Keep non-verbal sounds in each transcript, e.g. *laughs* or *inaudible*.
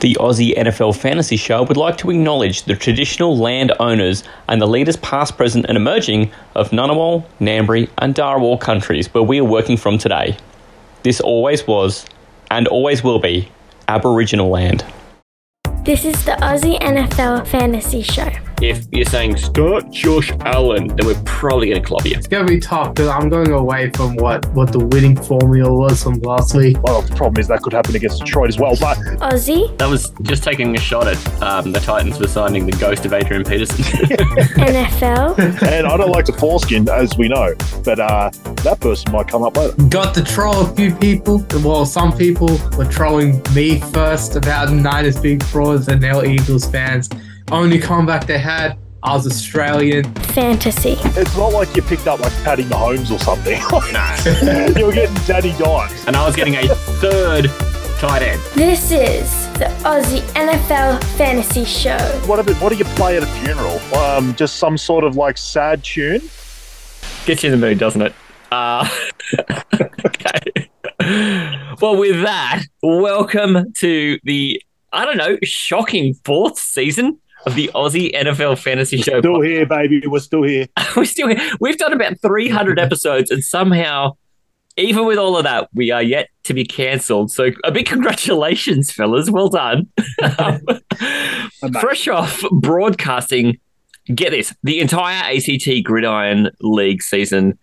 The Aussie NFL Fantasy Show would like to acknowledge the traditional land owners and the leaders past, present, and emerging of Ngunnawal, Ngambri, and Darawal countries where we are working from today. This always was, and always will be, Aboriginal land. This is the Aussie NFL Fantasy Show. If you're saying start Josh Allen, then we're probably going to club you. It's going to be tough because I'm going away from what, what the winning formula was from last week. Well, the problem is that could happen against Detroit as well. But Aussie, That was just taking a shot at um, the Titans for signing the ghost of Adrian Peterson. *laughs* NFL, and I don't like to foreskin, as we know, but uh, that person might come up later. Got to troll a few people. Well, some people were trolling me first about Niners being frauds and now Eagles fans. Only comeback they had, I was Australian. Fantasy, It's not like you picked up like Patty Mahomes or something. *laughs* you were getting Daddy Dimes. and I was getting a third tight end. this is the Aussie NFL Fantasy Show. What, have it- what do you play at a funeral? Um, just some sort of like sad tune? Gets you in the mood, doesn't it? Uh, *laughs* okay. Well, with that, welcome to the, I don't know, shocking fourth season of the Aussie NFL Fantasy Show. Still here, baby. We're still here. *laughs* We're still here. We've done about 300 *laughs* episodes, and somehow, even with all of that, we are yet to be cancelled. So, a big congratulations, fellas. Well done. *laughs* Fresh off broadcasting, get this the entire ACT Gridiron League season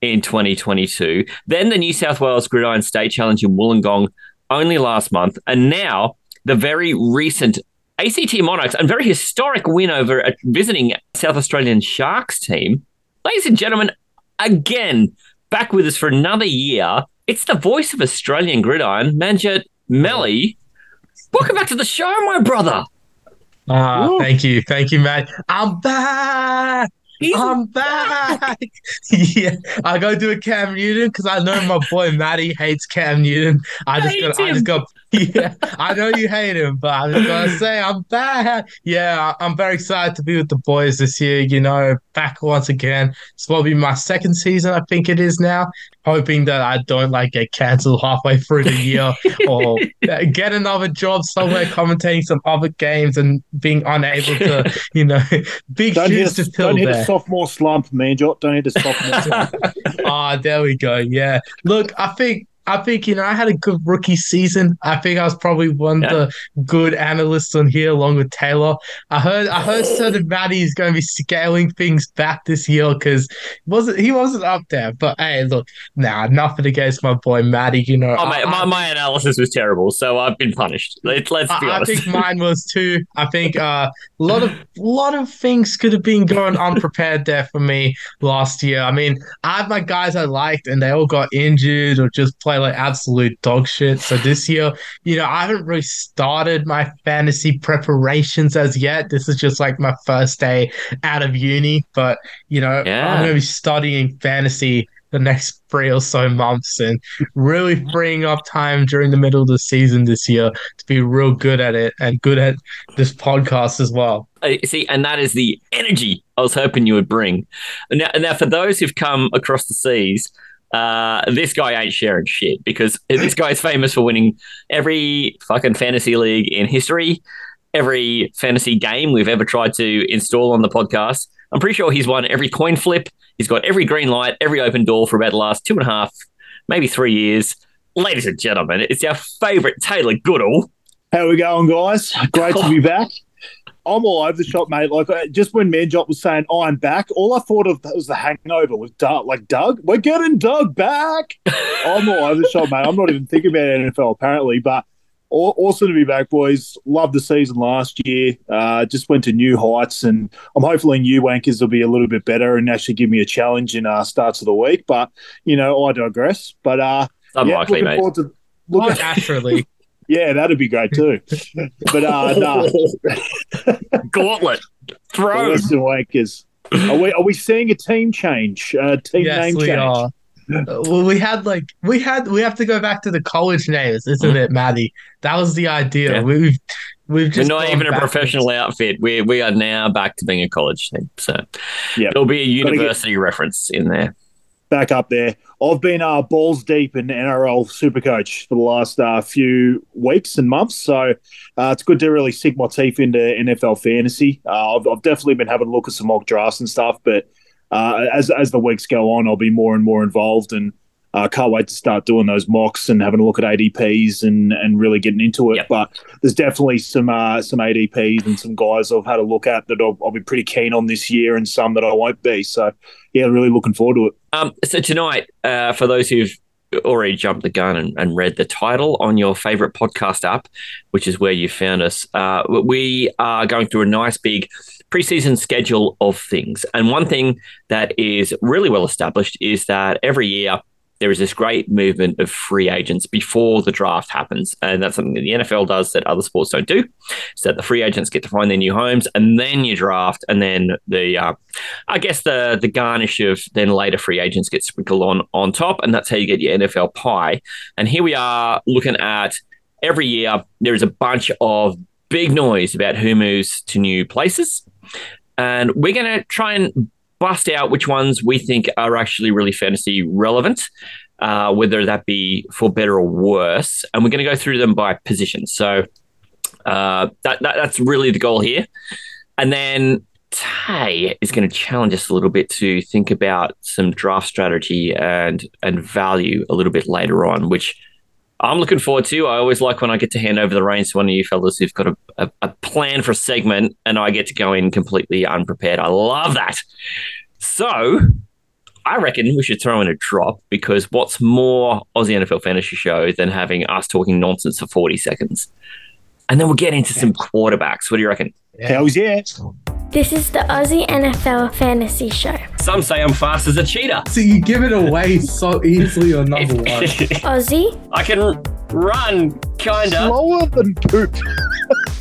in 2022, then the New South Wales Gridiron State Challenge in Wollongong only last month, and now the very recent ACT Monarchs and very historic win over a visiting South Australian Sharks team. Ladies and gentlemen, again, back with us for another year. It's the voice of Australian Gridiron, Manjot Melly. Welcome back to the show, my brother. Ah, Woo. thank you. Thank you, Matt. I'm back. He's I'm back. *laughs* yeah, I go do a Cam Newton because I know my boy Matty hates Cam Newton. I just Hates got, I just got. Yeah, I know you hate him, but I'm gonna say I'm back. Yeah, I'm very excited to be with the boys this year. You know, back once again. It's probably my second season, I think it is now. Hoping that I don't like get cancelled halfway through the year or *laughs* get another job somewhere commentating some other games and being unable to, *laughs* you know, *laughs* big Don't shoes to fill don't hit there. a sophomore slump, man. Don't hit a sophomore slump. Ah, there we go. Yeah. Look, I think I think you know I had a good rookie season. I think I was probably one of the good analysts on here, along with Talor. I heard I heard certain Matty is going to be scaling things back this year because wasn't he wasn't up there. But hey, look, nah, nothing against my boy Matty. You know, Oh, I- mate, my, I- my analysis was terrible, so I've been punished. Let's, let's be I, I think *laughs* mine was too. I think uh, a lot of lot of things could have been going unprepared there for me last year. I mean, I had my guys I liked, and they all got injured or just play like absolute dog shit. So this year, you know, I haven't really started my fantasy preparations as yet. This is just like my first day out of uni, but you know, Yeah. I'm going to be studying fantasy the next three or so months and really freeing up time during the middle of the season this year to be real good at it and good at this podcast as well. Uh, See, and that is the energy I was hoping you would bring. Now, now for those who've come across the seas, uh, this guy ain't sharing shit because this guy's famous for winning every fucking fantasy league in history, every fantasy game we've ever tried to install on the podcast. I'm pretty sure he's won every coin flip. He's got every green light, every open door for about the last two and a half, maybe three years. Ladies and gentlemen, it's our favourite Talor Goodall. How we going, guys? Great to be back. I'm all over the shop, mate. Like uh, just when Manjot was saying, "Oh, I'm back," all I thought of was the Hangover with Doug. Like Doug, we're getting Doug back. *laughs* I'm all over the shop, mate. I'm not even thinking about NFL apparently, but aw- awesome to be back, boys. Loved the season last year. Uh, just went to new heights, and I'm hopefully new wankers will be a little bit better and actually give me a challenge in uh, starts of the week. But you know, I digress. But uh, yeah, Unlikely, looking mate. forward to. Well, Look, naturally. *laughs* yeah, that'd be great too. But uh, *laughs* no, Gauntlet. Throw. Western Wakers. Are we are we seeing a team change? Uh, team yes, name we change? are. Uh, Well, we had like we had we have to go back to the college names, isn't it, Matty? That was the idea. Yeah. We've we've We're not gone even a professional outfit. We we are now back to being a college team. So Yep. there'll be a Gotta get- university reference in there. Back up there. I've been uh, balls deep in NRL Supercoach for the last uh, few weeks and months, so uh, it's good to really sink my teeth into NFL fantasy. Uh, I've, I've definitely been having a look at some mock drafts and stuff, but uh, as as the weeks go on, I'll be more and more involved, and I uh, can't wait to start doing those mocks and having a look at ADPs and and really getting into it. Yep. But there's definitely some uh, some ADPs and some guys I've had a look at that I'll, I'll be pretty keen on this year, and some that I won't be. So yeah, really looking forward to it. Um, so tonight, uh, for those who've already jumped the gun and, and read the title on your favorite podcast app, which is where you found us, uh, we are going through a nice big preseason schedule of things. And one thing that is really well established is that every year there is this great movement of free agents before the draft happens. And that's something that the NFL does that other sports don't do. So that the free agents get to find their new homes and then you draft. And then the, uh, I guess the, the garnish of then later free agents get sprinkled on, on top. And that's how you get your NFL pie. And here we are looking at every year, there is a bunch of big noise about who moves to new places. And we're going to try and bust out which ones we think are actually really fantasy relevant, uh, whether that be for better or worse. And we're going to go through them by position. So uh, that, that that's really the goal here. And then Tay is going to challenge us a little bit to think about some draft strategy and and value a little bit later on, which I'm looking forward to. I always like when I get to hand over the reins to one of you fellas who've got a, a, a plan for a segment and I get to go in completely unprepared. I love that. So I reckon we should throw in a drop because what's more Aussie NFL fantasy show than having us talking nonsense for 40 seconds? And then we'll get into some quarterbacks. What do you reckon? Hells yeah! This is the Aussie NFL Fantasy Show. Some say I'm fast as a cheetah. So you give it away so easily on number *laughs* one. Aussie, I can run, kinda. Slower than poop.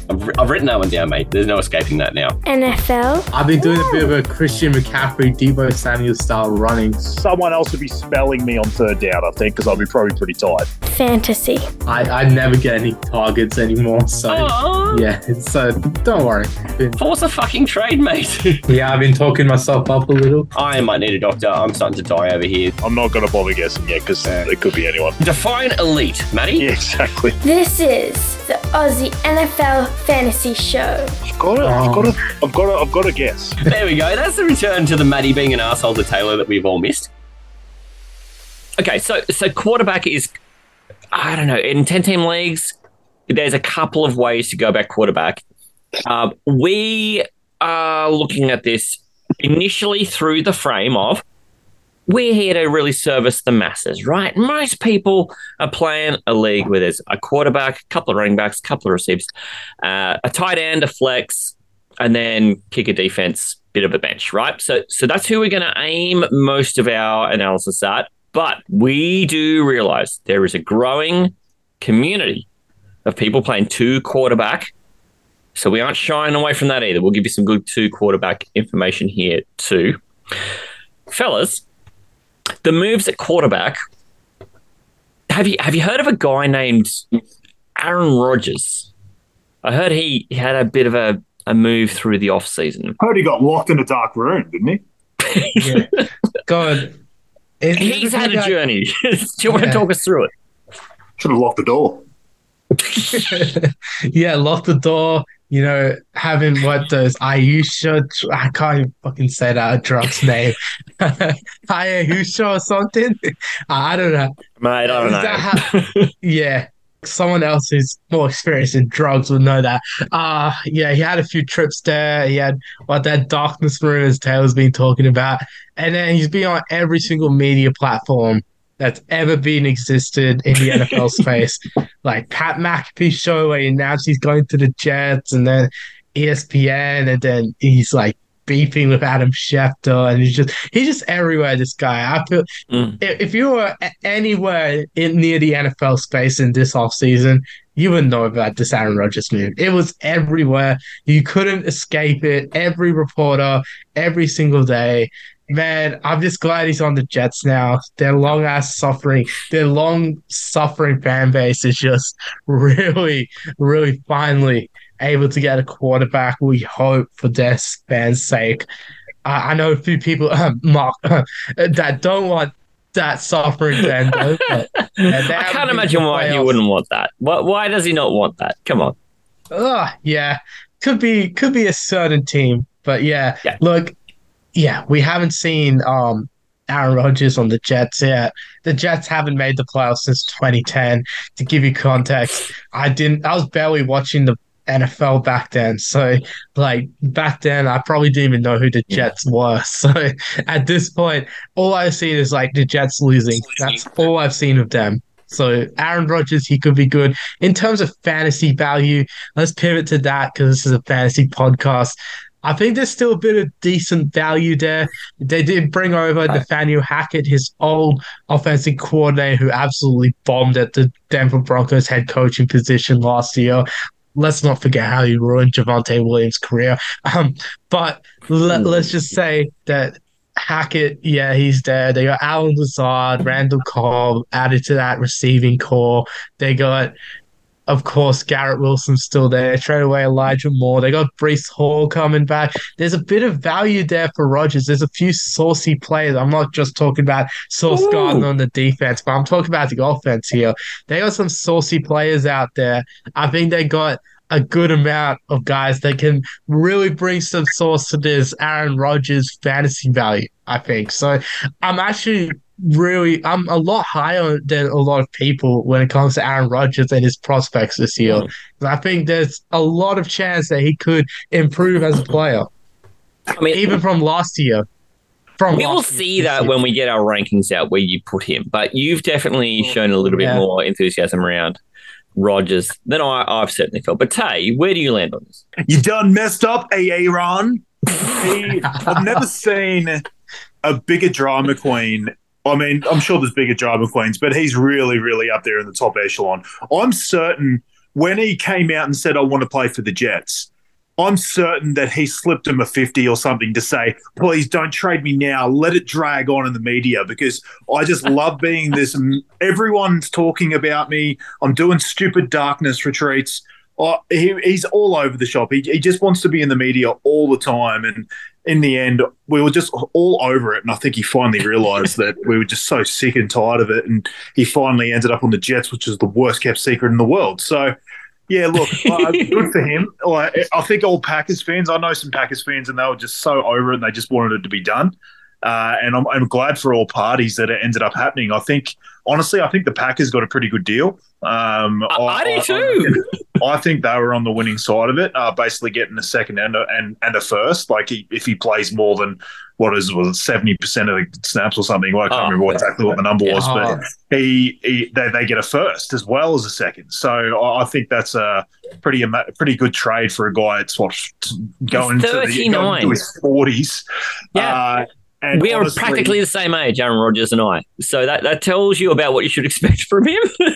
I've, I've written that one down, mate. There's no escaping that now. NFL, I've been doing a bit of a Christian McCaffrey, Deebo Samuel style running. Someone else would be spelling me on third down, I think, because I'll be probably pretty tired. Fantasy. I, I never get any targets anymore, so Aw. yeah, it's so don't worry. Been- Force a fucking trade, mate. *laughs* yeah, I've been talking myself up a little. I might need a doctor. I'm starting to die over here. I'm not going to bother guessing yet because it could be anyone. Define elite, Matty. Yeah, exactly. This is the Aussie NFL Fantasy Show. I've got to, I've oh. got it. I've got it. I've got to guess. *laughs* There we go. That's the return to the Matty being an asshole to Talor that we've all missed. Okay, so so quarterback is I don't know in ten team leagues. There's a couple of ways to go about quarterback. Um, we are looking at this initially through the frame of we're here to really service the masses, right? Most people are playing a league where there's a quarterback, a couple of running backs, a couple of receivers, uh, a tight end, a flex, and then kick a defense, bit of a bench, right? So, so that's who we're going to aim most of our analysis at. But we do realize there is a growing community of people playing two quarterback. So we aren't shying away from that either. We'll give you some good two quarterback information here too. Fellas, the moves at quarterback. Have you have you heard of a guy named Aaron Rodgers? I heard he had a bit of a, a move through the off season. Heard he got locked in a dark room, didn't he? *laughs* Yeah. God. Is- is He's the had a guy- journey. *laughs* Do you want to talk us through it? Should have locked the door. *laughs* yeah, lock the door. You know, having what those Ayusha, I can't even fucking say that drug's name. *laughs* Ayusha or something. I don't know. Mate, I don't know. how- Yeah, someone else who's more experienced in drugs would know that. Uh yeah, he had a few trips there. He had what that darkness room as Talor's been talking about, and then he's been on every single media platform that's ever been existed in the NFL *laughs* space, like Pat McAfee show where he announced he's going to the Jets, and then ESPN, and then he's like beefing with Adam Schefter, and he's just he's just everywhere. This guy, I feel Mm. if if you were anywhere in near the NFL space in this offseason, you would know about this Aaron Rodgers move. It was everywhere. You couldn't escape it. Every reporter, every single day. Man, I'm just glad he's on the Jets now. Their long ass suffering, their long suffering fan base is just *laughs* really, really finally able to get a quarterback. We hope for their fans' sake. I, I know a few people, *laughs* Mark, *laughs* that don't want that suffering to end though. But, *laughs* yeah, I can't imagine why he wouldn't want that. Why, why does he not want that? Come on. Ugh, yeah, could be could be a certain team, but yeah, Yeah. look, yeah, we haven't seen um Aaron Rodgers on the Jets yet. The Jets haven't made the playoffs since 2010. To give you context, I didn't. I was barely watching the NFL back then, so like back then, I probably didn't even know who the Jets were. *laughs* So at this point, all I've seen is like the Jets losing. That's all I've seen of them. So Aaron Rodgers, he could be good in terms of fantasy value. Let's pivot to that because this is a fantasy podcast. I think there's still a bit of decent value there. They did bring over Nathaniel Hackett, his old offensive coordinator, who absolutely bombed at the Denver Broncos head coaching position last year. Let's not forget how he ruined Javonte Williams' career. Um, but let, let's just say that Hackett, yeah, he's there. They got Allen Lazard, Randall Cobb added to that receiving corps. They got, of course, Garrett Wilson still there. Trade away Elijah Moore. They got Breece Hall coming back. There's a bit of value there for Rodgers. There's a few saucy players. I'm not just talking about Sauce Ooh. Gardner on the defense, but I'm talking about the offense here. They got some saucy players out there. I think they got a good amount of guys that can really bring some sauce to this Aaron Rodgers fantasy value, I think. So I'm actually really I'm a lot higher than a lot of people when it comes to Aaron Rodgers and his prospects this year. Mm-hmm. I think there's a lot of chance that he could improve as a player, I mean, even from last year. From we will see that year. when we get our rankings out where you put him. But you've definitely shown a little bit Yeah. more enthusiasm around Rodgers than I, I've certainly felt. But Tay, where do you land on this? You done messed up, Aaron. He, *laughs* I've never seen a bigger drama queen. I mean, I'm sure there's bigger drama queens, but he's really, really up there in the top echelon. I'm certain when he came out and said, I want to play for the Jets, I'm certain that he slipped him a 50 or something to say, please don't trade me now. Let it drag on in the media because I just *laughs* love being this. Everyone's talking about me. I'm doing stupid darkness retreats. He, he's all over the shop. He, he just wants to be in the media all the time. And in the end, we were just all over it. And I think he finally realized that we were just so sick and tired of it. And he finally ended up on the Jets, which is the worst kept secret in the world. So, yeah, look, uh, *laughs* good for him. Like, I think all Packers fans, I know some Packers fans, and they were just so over it and they just wanted it to be done. Uh, and I'm, I'm glad for all parties that it ended up happening. I think, honestly, I think the Packers got a pretty good deal. Um, I, I do too. I think they were on the winning side of it, uh, basically getting a second and a, and, and a first. Like he, if he plays more than what is was it seventy percent of the snaps or something? Well, I can't Oh, remember exactly what the number was, Oh. but he, he they, they get a first as well as a second. So I, I think that's a pretty ama- pretty good trade for a guy that's what going to the going to his forties. Yeah. Uh, and we are honestly- practically the same age, Aaron Rodgers and I. So that, that tells you about what you should expect from him. *laughs*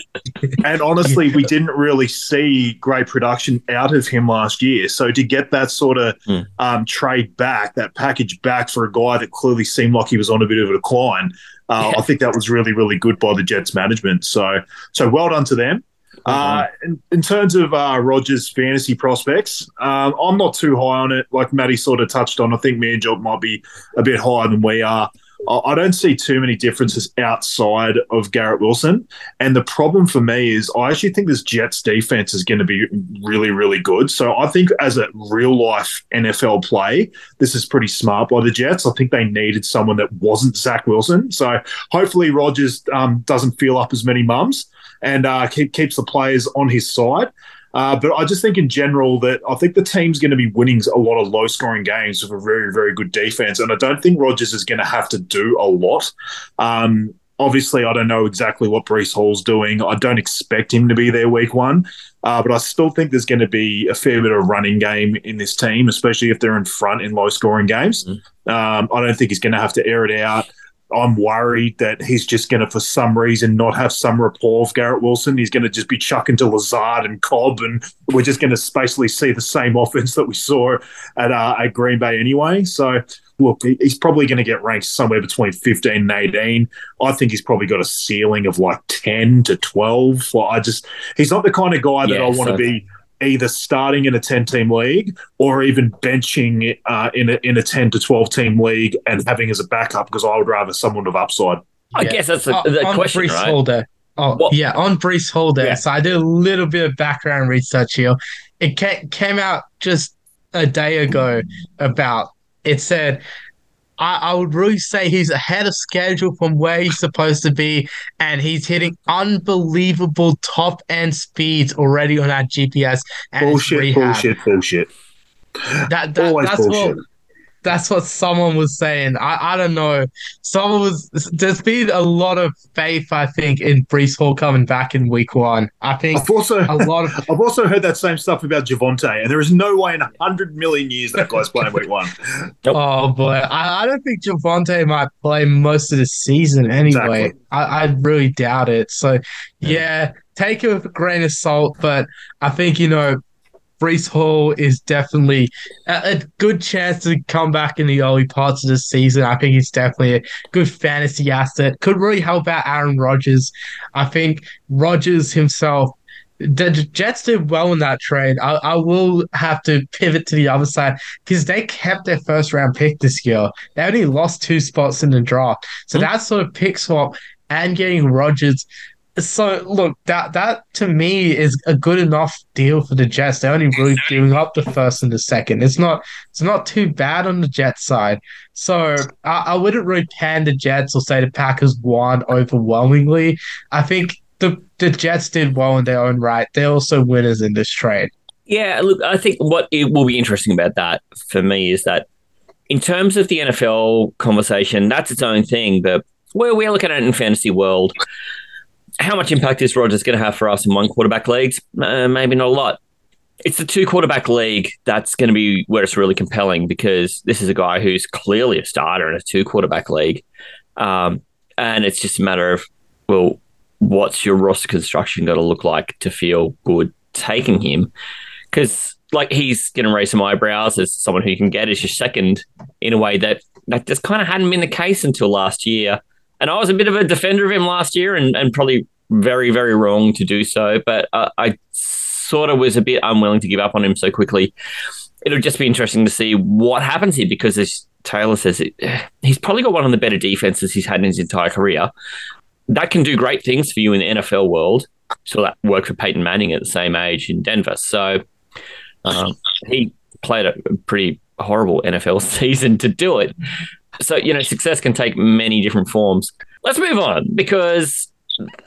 And honestly, we didn't really see great production out of him last year. So to get that sort of Hmm. um, trade back, that package back for a guy that clearly seemed like he was on a bit of a decline, uh, Yeah. I think that was really, really good by the Jets management. So, so well done to them. Uh, in, in terms of uh, Rodgers' fantasy prospects, um, I'm not too high on it. Like Matty sort of touched on, I think Manjot might be a bit higher than we are. I I don't see too many differences outside of Garrett Wilson. And the problem for me is I actually think this Jets defense is going to be really, really good. So I think as a real life NFL play, this is pretty smart by the Jets. I think they needed someone that wasn't Zach Wilson. So hopefully Rodgers um, doesn't feel up as many mums and uh, keep, keeps the players on his side. Uh, but I just think in general that I think the team's going to be winning a lot of low scoring games with a very, very good defense. And I don't think Rodgers is going to have to do a lot. Um, obviously, I don't know exactly what Breece Hall's doing. I don't expect him to be there week one. Uh, but I still think there's going to be a fair bit of running game in this team, especially if they're in front in low scoring games. Um, I don't think he's going to have to air it out. I'm worried that he's just going to, for some reason, not have some rapport with Garrett Wilson. He's going to just be chucking to Lazard and Cobb, and we're just going to basically see the same *laughs* offense that we saw at uh, at Green Bay anyway. So, look, he's probably going to get ranked somewhere between 15 and 18. I think he's probably got a ceiling of like 10 to 12. Well, I just, he's not the kind of guy that Yeah, I want to so- be either starting in a 10 team league or even benching uh, in, a, in a 10 to 12 team league and having as a backup because I would rather someone of upside. I Yeah. guess that's the, Uh, the on question, Brees right? Hall Day. Oh, What- yeah, on Brees Holder. Yeah. So I did a little bit of background research here. It ca- came out just a day ago about it said, I, I would really say he's ahead of schedule from where he's supposed to be, and he's hitting unbelievable top end speeds already on that GPS Bullshit, bullshit, bullshit. That, that Always that's bullshit. what that's what someone was saying. I, I don't know. Someone was there's been a lot of faith, I think, in Breece Hall coming back in week one. I think I've also a lot of *laughs* I've also heard that same stuff about Javonte, and there is no way in a hundred million years that guy's playing week one. *laughs* oh boy. I, I don't think Javonte might play most of the season anyway. Exactly. I, I really doubt it. So yeah, take it with a grain of salt, but I think, you know, Breece Hall is definitely a, a good chance to come back in the early parts of the season. I think he's definitely a good fantasy asset. Could really help out Aaron Rodgers. I think Rodgers himself. The Jets did well in that trade. I, I will have to pivot to the other side because they kept their first round pick this year. They only lost two spots in the draft. So Hmm. that sort of pick swap and getting Rodgers so look, that that to me is a good enough deal for the Jets. They're only really giving up the first and the second. It's not it's not too bad on the Jets side. So I, I wouldn't really pan the Jets or say the Packers won overwhelmingly. I think the the Jets did well in their own right. They're also winners in this trade. Yeah, look, I think what it will be interesting about that for me is that in terms of the NFL conversation, that's its own thing. But where we're looking at it in fantasy world, how much impact is Rodgers going to have for us in one quarterback leagues? Uh, maybe not a lot. It's the two quarterback league that's going to be where it's really compelling because this is a guy who's clearly a starter in a two quarterback league. Um, and it's just a matter of, well, what's your roster construction got to look like to feel good taking him? Because like he's going to raise some eyebrows as someone who you can get as your second in a way that that just kind of hadn't been the case until last year. And I was a bit of a defender of him last year, and, and probably very very wrong to do so. But uh, I sort of was a bit unwilling to give up on him so quickly. It'll just be interesting to see what happens here because as Talor says, it, *sighs* he's probably got one of the better defenses he's had in his entire career. That can do great things for you in the NFL world. So that worked for Peyton Manning at the same age in Denver. So um, he played a pretty horrible NFL *laughs* season to do it. So, you know, success can take many different forms. Let's move on because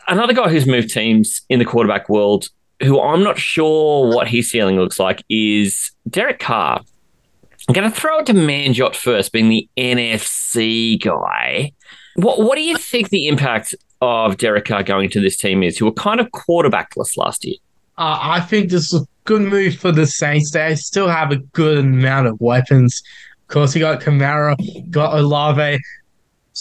another guy who's moved teams in the quarterback world, who I'm not sure what his ceiling looks like, is Derek Carr. I'm going to throw it to Manjot first, being the NFC guy. What What do you think the impact of Derek Carr going to this team is, who were kind of quarterbackless last year? Uh, I think this is a good move for the Saints. They still have a good amount of weapons. Of course, you got Kamara, got Olave.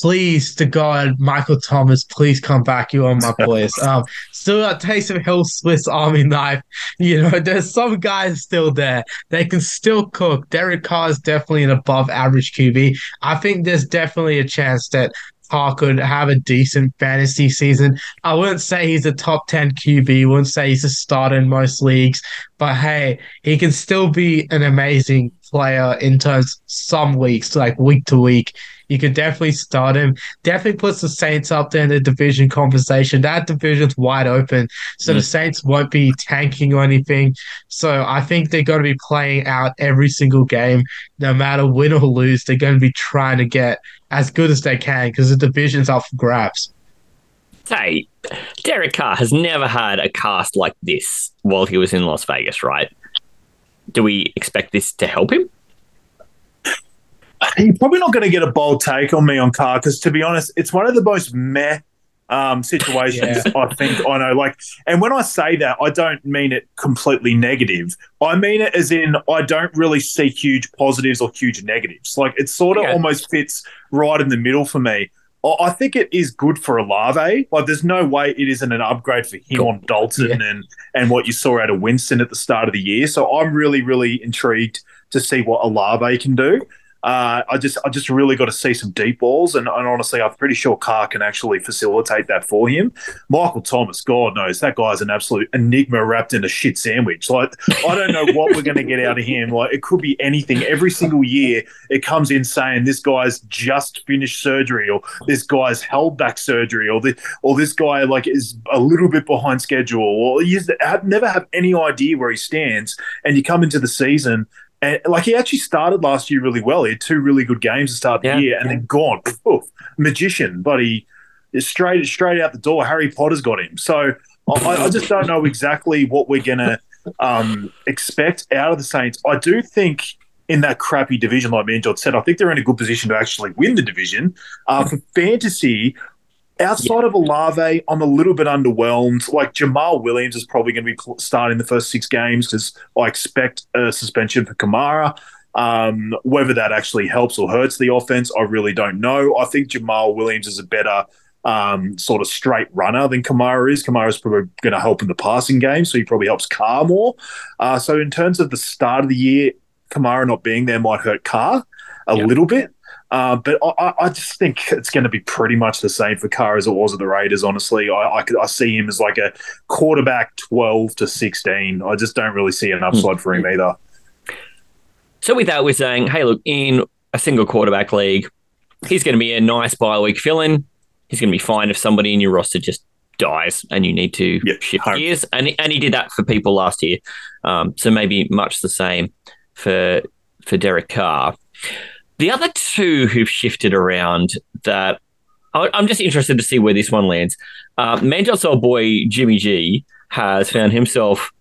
Please, to God, Michael Thomas, please come back. You are my *laughs* boys. Um, still got Taysom Hill, Swiss Army knife. *laughs* You know, there's some guys still there. They can still cook. Derek Carr is definitely an above average QB. I think there's definitely a chance that Could have a decent fantasy season. I wouldn't say he's a top 10 QB, wouldn't say he's a starter in most leagues, but hey, he can still be an amazing player in terms some weeks, like week to week. You could definitely start him. Definitely puts the Saints up there in the division conversation. That division's wide open, so the mm. Saints won't be tanking or anything. So I think they're going to be playing out every single game, no matter win or lose. They're going to be trying to get as good as they can because the division's up for grabs. Hey, Derek Carr has never had a cast like this while he was in Las Vegas, right? Do we expect this to help him? You're probably not going to get a bold take on me on Carr because, to be honest, it's one of the most meh um, *laughs* situations I think I know. Like, and when I say that, I don't mean it completely negative. I mean it as in I don't really see huge positives or huge negatives. Like, it sort of Okay. almost fits right in the middle for me. I- I think it is good for Olave. Like, there's no way it isn't an upgrade for him Cool. on Dalton and and what you saw out of Winston at the start of the year. So I'm really, really intrigued to see what Olave can do. Uh, I just I just really got to see some deep balls, and, and honestly, I'm pretty sure Carr can actually facilitate that for him. Michael Thomas, God knows that guy's an absolute enigma wrapped in a shit sandwich. Like I don't know what we're going to get out of him. Like it could be anything. Every single year, it comes in saying this guy's just finished surgery, or this guy's held back surgery, or the or this guy like is a little bit behind schedule, or you never have any idea where he stands, and you come into the season and like he actually started last year really well. He had two really good games to start the Yeah. year, and then gone. Poof, magician, but he is straight straight out the door. Harry Potter's got him. So I, I just don't know exactly what we're gonna um, expect out of the Saints. I do think in that crappy division, like Manjot said, I think they're in a good position to actually win the division. Uh, for fantasy, outside of Olave, I'm a little bit underwhelmed. Like Jamaal Williams is probably going to be starting the first six games because I expect a suspension for Kamara. Um, whether that actually helps or hurts the offense, I really don't know. I think Jamaal Williams is a better um, sort of straight runner than Kamara is. Kamara is probably going to help in the passing game, so he probably helps Carr more. Uh, so in terms of the start of the year, Kamara not being there might hurt Carr a Yeah. little bit. Uh, but I- I, just think it's going to be pretty much the same for Carr as it was at the Raiders. Honestly, I, I, I see him as like a quarterback twelve to sixteen. I just don't really see an upside for him either. So with that, we're saying, hey, look, in a single quarterback league, he's going to be a nice bye week fill-in. He's going to be fine if somebody in your roster just dies and you need to Yeah, shift hard. gears. And and he did that for people last year. Um, so maybe much the same for for Derek Carr. The other two who've shifted around that I'm just interested to see where this one lands. Uh, old boy Jimmy G has found himself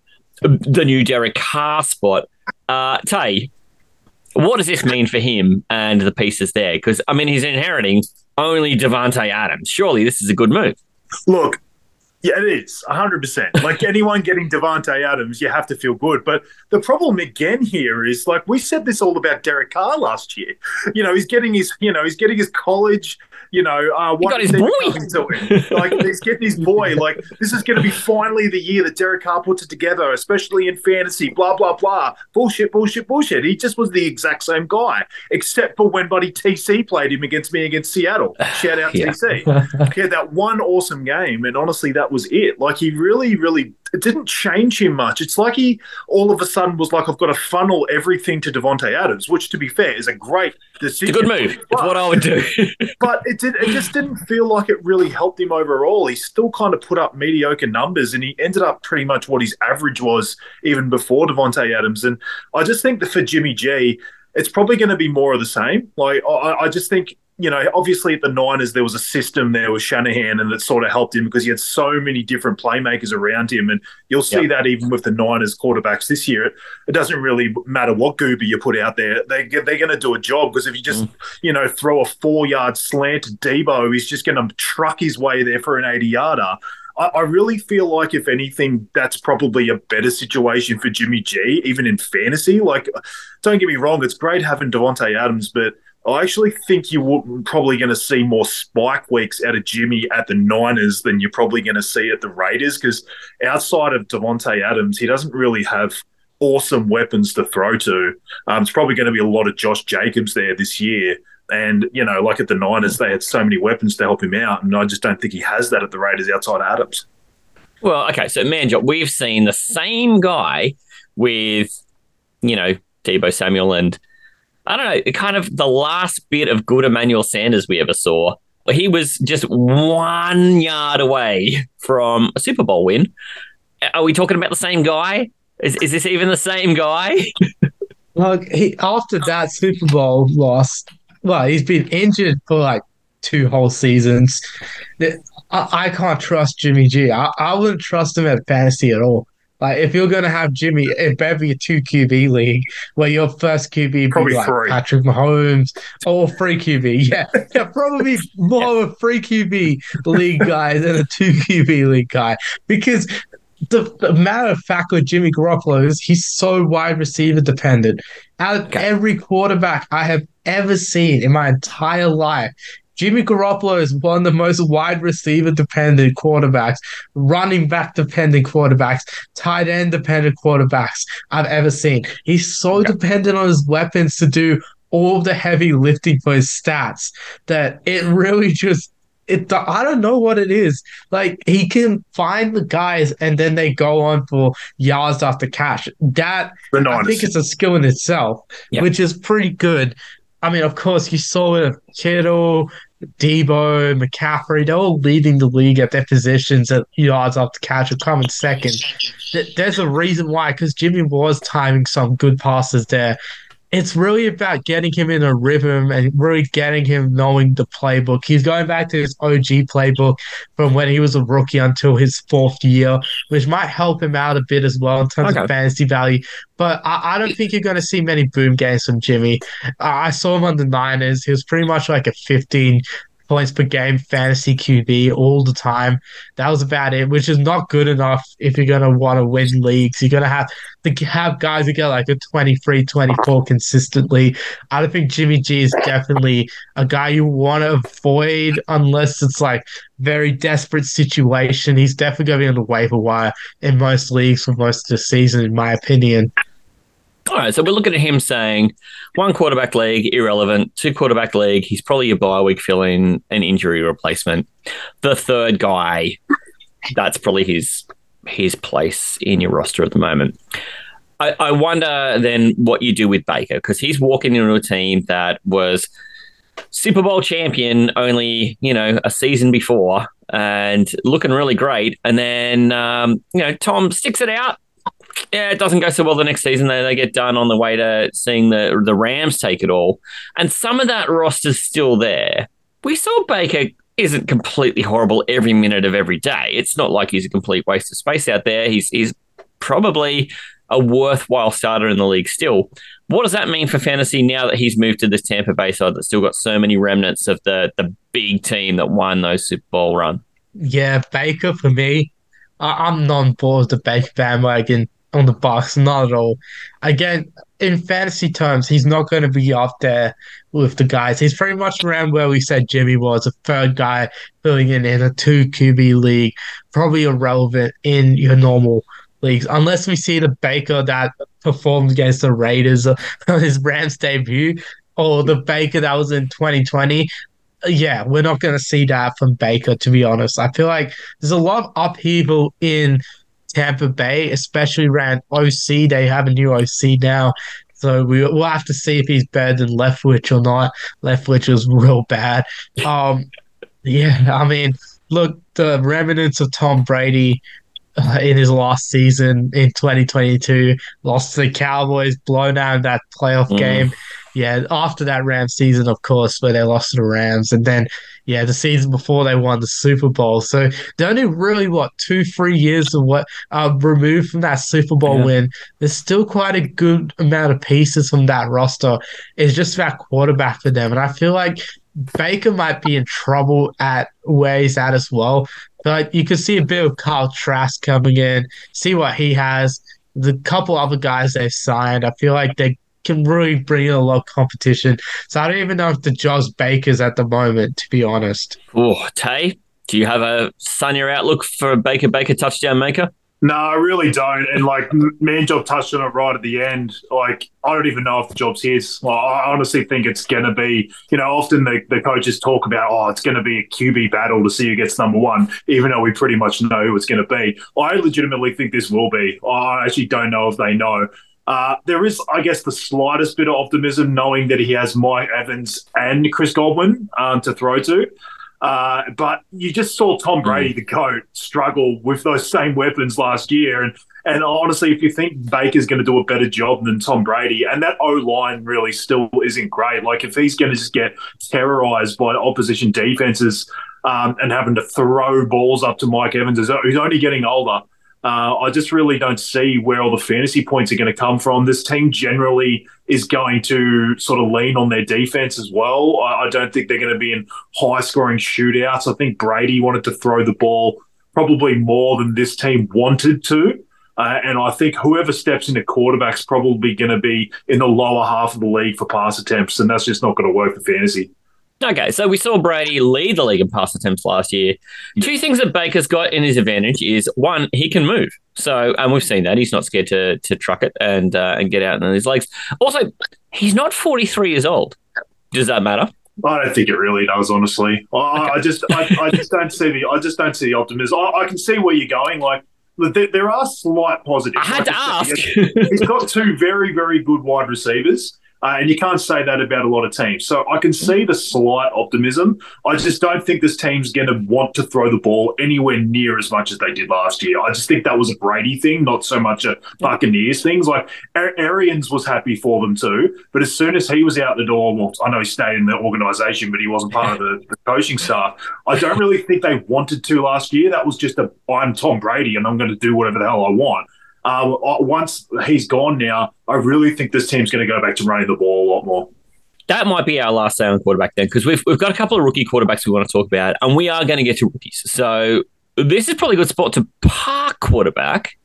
the new Derek Carr spot. Uh, Tay, what does this mean for him and the pieces there? Because I mean, he's inheriting only Davante Adams. Surely this is a good move. Look, yeah, it is hundred percent. Like *laughs* anyone getting Davante Adams, you have to feel good. But the problem again here is like we said this all about Derek Carr last year. You know, he's getting his, you know, he's getting his college. You know, uh, He one got his boy. coming to him. Like he's getting his boy. Like this is going to be finally the year that Derek Carr puts it together, especially in fantasy. Blah blah blah. Bullshit, bullshit, bullshit. He just was the exact same guy, except for when Buddy TC played him against me against Seattle. Shout out *laughs* Yeah. TC yeah, that one awesome game, and honestly, that was it. Like he really, really, it didn't change him much. It's like he all of a sudden was like, I've got to funnel everything to Davante Adams, which, to be fair, is a great It's decision. a good move. It's what I would do. But it did. It just didn't feel like it really helped him overall. He still kind of put up mediocre numbers, and he ended up pretty much what his average was even before Davante Adams. And I just think that for Jimmy G, it's probably going to be more of the same. Like I, I just think. You know, obviously at the Niners there was a system there with Shanahan, and that sort of helped him because he had so many different playmakers around him, and you'll see that even with the Niners quarterbacks this year. It, it doesn't really matter what goober you put out there; they they're going to do a job because if you just mm. you know, throw a four yard slant to Deebo, he's just going to truck his way there for an 80 yarder. I, I really feel like, if anything, that's probably a better situation for Jimmy G, even in fantasy. Like, don't get me wrong, it's great having Davante Adams, but I actually think you're probably going to see more spike weeks out of Jimmy at the Niners than you're probably going to see at the Raiders because outside of Davante Adams, he doesn't really have awesome weapons to throw to. Um, it's probably going to be a lot of Josh Jacobs there this year. And, you know, like at the Niners, they had so many weapons to help him out. And I just don't think he has that at the Raiders outside of Adams. Well, okay, so Manjot, we've seen the same guy with, you know, Deebo Samuel and I don't know, kind of the last bit of good Emmanuel Sanders we ever saw. He was just one yard away from a Super Bowl win. Are we talking about the same guy? Is, is this even the same guy? *laughs* Like he after that Super Bowl loss, well, he's been injured for like two whole seasons. I, I can't trust Jimmy G. I, I wouldn't trust him at fantasy at all. Like if you're gonna have Jimmy, it better be a two QB league where your first QB be Probably like three. Patrick Mahomes or free QB. *laughs* Yeah, yeah, probably more of a free QB league guy than a two QB league guy because the, the matter of fact with Jimmy Garoppolo is he's so wide receiver dependent. Out of Okay. every quarterback I have ever seen in my entire life, Jimmy Garoppolo is one of the most wide receiver dependent quarterbacks, running back dependent quarterbacks, tight end dependent quarterbacks I've ever seen. He's so dependent on his weapons to do all the heavy lifting for his stats that it really just it I don't know what it is. Like he can find the guys and then they go on for yards after catch. That I think it's a skill in itself, Yeah. which is pretty good. I mean, of course, you saw it Kittle, Deebo, McCaffrey, they're all leading the league at their positions at yards after catch or coming second. There's a reason why, because Jimmy was timing some good passes there. It's really about getting him in a rhythm and really getting him knowing the playbook. He's going back to his OG playbook from when he was a rookie until his fourth year, which might help him out a bit as well in terms Okay. of fantasy value. But I, I don't think you're going to see many boom games from Jimmy. I I saw him on the Niners. He was pretty much like a 15 points per game fantasy QB all the time. That was about it, which is not good enough if you're going to want to win leagues. You're going to have to have guys who get like a 23, 24 consistently. I don't think Jimmy G is definitely a guy you want to avoid unless it's like very desperate situation. He's definitely going to be on the waiver wire in most leagues for most of the season, in my opinion. All right, so we're looking at him saying one quarterback league, irrelevant. Two quarterback league, he's probably a bye week fill in, an injury replacement. The third guy, that's probably his his place in your roster at the moment. I, I wonder then what you do with Baker because he's walking into a team that was Super Bowl champion only you know a season before and looking really great, and then um, you know Tom sticks it out yeah, it doesn't go so well the next season. They, they get done on the way to seeing the the Rams take it all, and some of that roster's still there. We saw Baker isn't completely horrible every minute of every day. It's not like he's a complete waste of space out there. He's he's probably a worthwhile starter in the league still. What does that mean for fantasy now that he's moved to this Tampa Bay side that's still got so many remnants of the the big team that won those Super Bowl run? Yeah, Baker for me. I- I'm not on board with the Baker bandwagon on the Bucks, not at all. Again, in fantasy terms, he's not going to be up there with the guys. He's pretty much around where we said Jimmy was, a third guy filling in in a two QB league, probably irrelevant in your normal leagues, unless we see the Baker that performed against the Raiders *laughs* on his Rams debut, or the Baker that was in 2020 yeah, we're not going to see that from Baker, to be honest. I feel like there's a lot of upheaval in Tampa Bay, especially around OC. They have a new OC now. So we, we'll have to see if he's better than Leftwich or not. Leftwich was *laughs* real bad. Um, yeah, I mean, look, the remnants of Tom Brady uh, in his last season in 2022 lost to the Cowboys, blown out in that playoff Mm. game. Yeah, after that Rams season, of course, where they lost to the Rams, and then yeah, the season before they won the Super Bowl. So they're only really what two, three years of what uh, removed from that Super Bowl Yeah. win. There's still quite a good amount of pieces from that roster. It's just about quarterback for them, and I feel like Baker might be in trouble at where he's at as well. But you could see a bit of Kyle Trask coming in, see what he has. The couple other guys they've signed, I feel like they can really bring in a lot of competition. So I don't even know if the job's Baker's at the moment, to be honest. Oh, Tay, do you have a sunnier outlook for a Baker Baker touchdown maker? No, I really don't. And like Manjot touched on it right at the end. Like I don't even know if the job's his. Well, I honestly think it's going to be. You know, often the, the coaches talk about, oh, it's going to be a QB battle to see who gets number one, even though we pretty much know who it's going to be. I legitimately think this will be. I actually don't know if they know. Uh, there is, I guess, the slightest bit of optimism knowing that he has Mike Evans and Chris Godwin um, to throw to. Uh, but you just saw Tom Brady, the GOAT, struggle with those same weapons last year. And and honestly, if you think Baker's going to do a better job than Tom Brady, and that O line really still isn't great, like if he's going to just get terrorized by opposition defenses um, and having to throw balls up to Mike Evans, who's only getting older, uh, I just really don't see where all the fantasy points are going to come from. This team generally is going to sort of lean on their defense as well. I, I don't think they're going to be in high scoring shootouts. I think Brady wanted to throw the ball probably more than this team wanted to. Uh, and I think whoever steps into quarterback's probably going to be in the lower half of the league for pass attempts, and that's just not going to work for fantasy. Okay, so we saw Brady lead the league in pass attempts last year. Two things that Baker's got in his advantage is one, he can move. So, and we've seen that he's not scared to to truck it and uh, and get out on his legs. Also, he's not forty three years old. Does that matter? I don't think it really does, honestly. I, I just, I, I just don't see the, I just don't see the optimism. I, I can see where you're going. Like there, there are slight positives. I had Like to ask. He's got two very, very good wide receivers. Uh, and you can't say that about a lot of teams. So I can see the slight optimism. I just don't think this team's going to want to throw the ball anywhere near as much as they did last year. I just think that was a Brady thing, not so much a Buccaneers thing. Like Ar- Arians was happy for them too, but as soon as he was out the door, well, I know he stayed in the organisation, but he wasn't part of the, *laughs* the coaching staff. I don't really think they wanted to last year. That was just a I'm Tom Brady and I'm going to do whatever the hell I want. Uh, once he's gone now, I really think this team's going to go back to running the ball a lot more. That might be our last say on quarterback then, because we've we've got a couple of rookie quarterbacks we want to talk about, and we are going to get to rookies. So this is probably a good spot to park quarterback,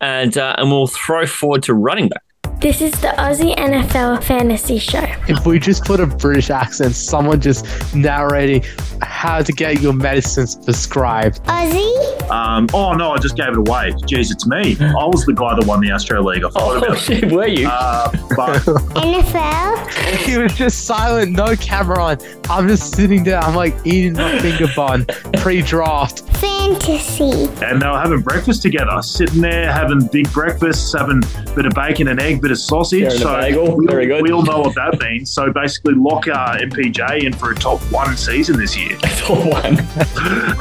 and uh, and we'll throw forward to running back. This is the Aussie NFL Fantasy Show. If we just put a British accent, someone just narrating how to get your medicines prescribed. Aussie? Um, oh no, I just gave it away. Jeez, it's me. I was the guy that won the Astro League. I thought Oh about it. shit, were you? Uh, but NFL? He was just silent, no camera on. I'm just sitting there. I'm like eating my finger bun pre-draft. Fantasy. and they were having breakfast together, sitting there having big breakfasts, having a bit of bacon and egg, bit of sausage. So bagel. we, Very good. we all know what that means. So basically, lock uh, MPJ in for a top one season this year. *laughs* That's all one.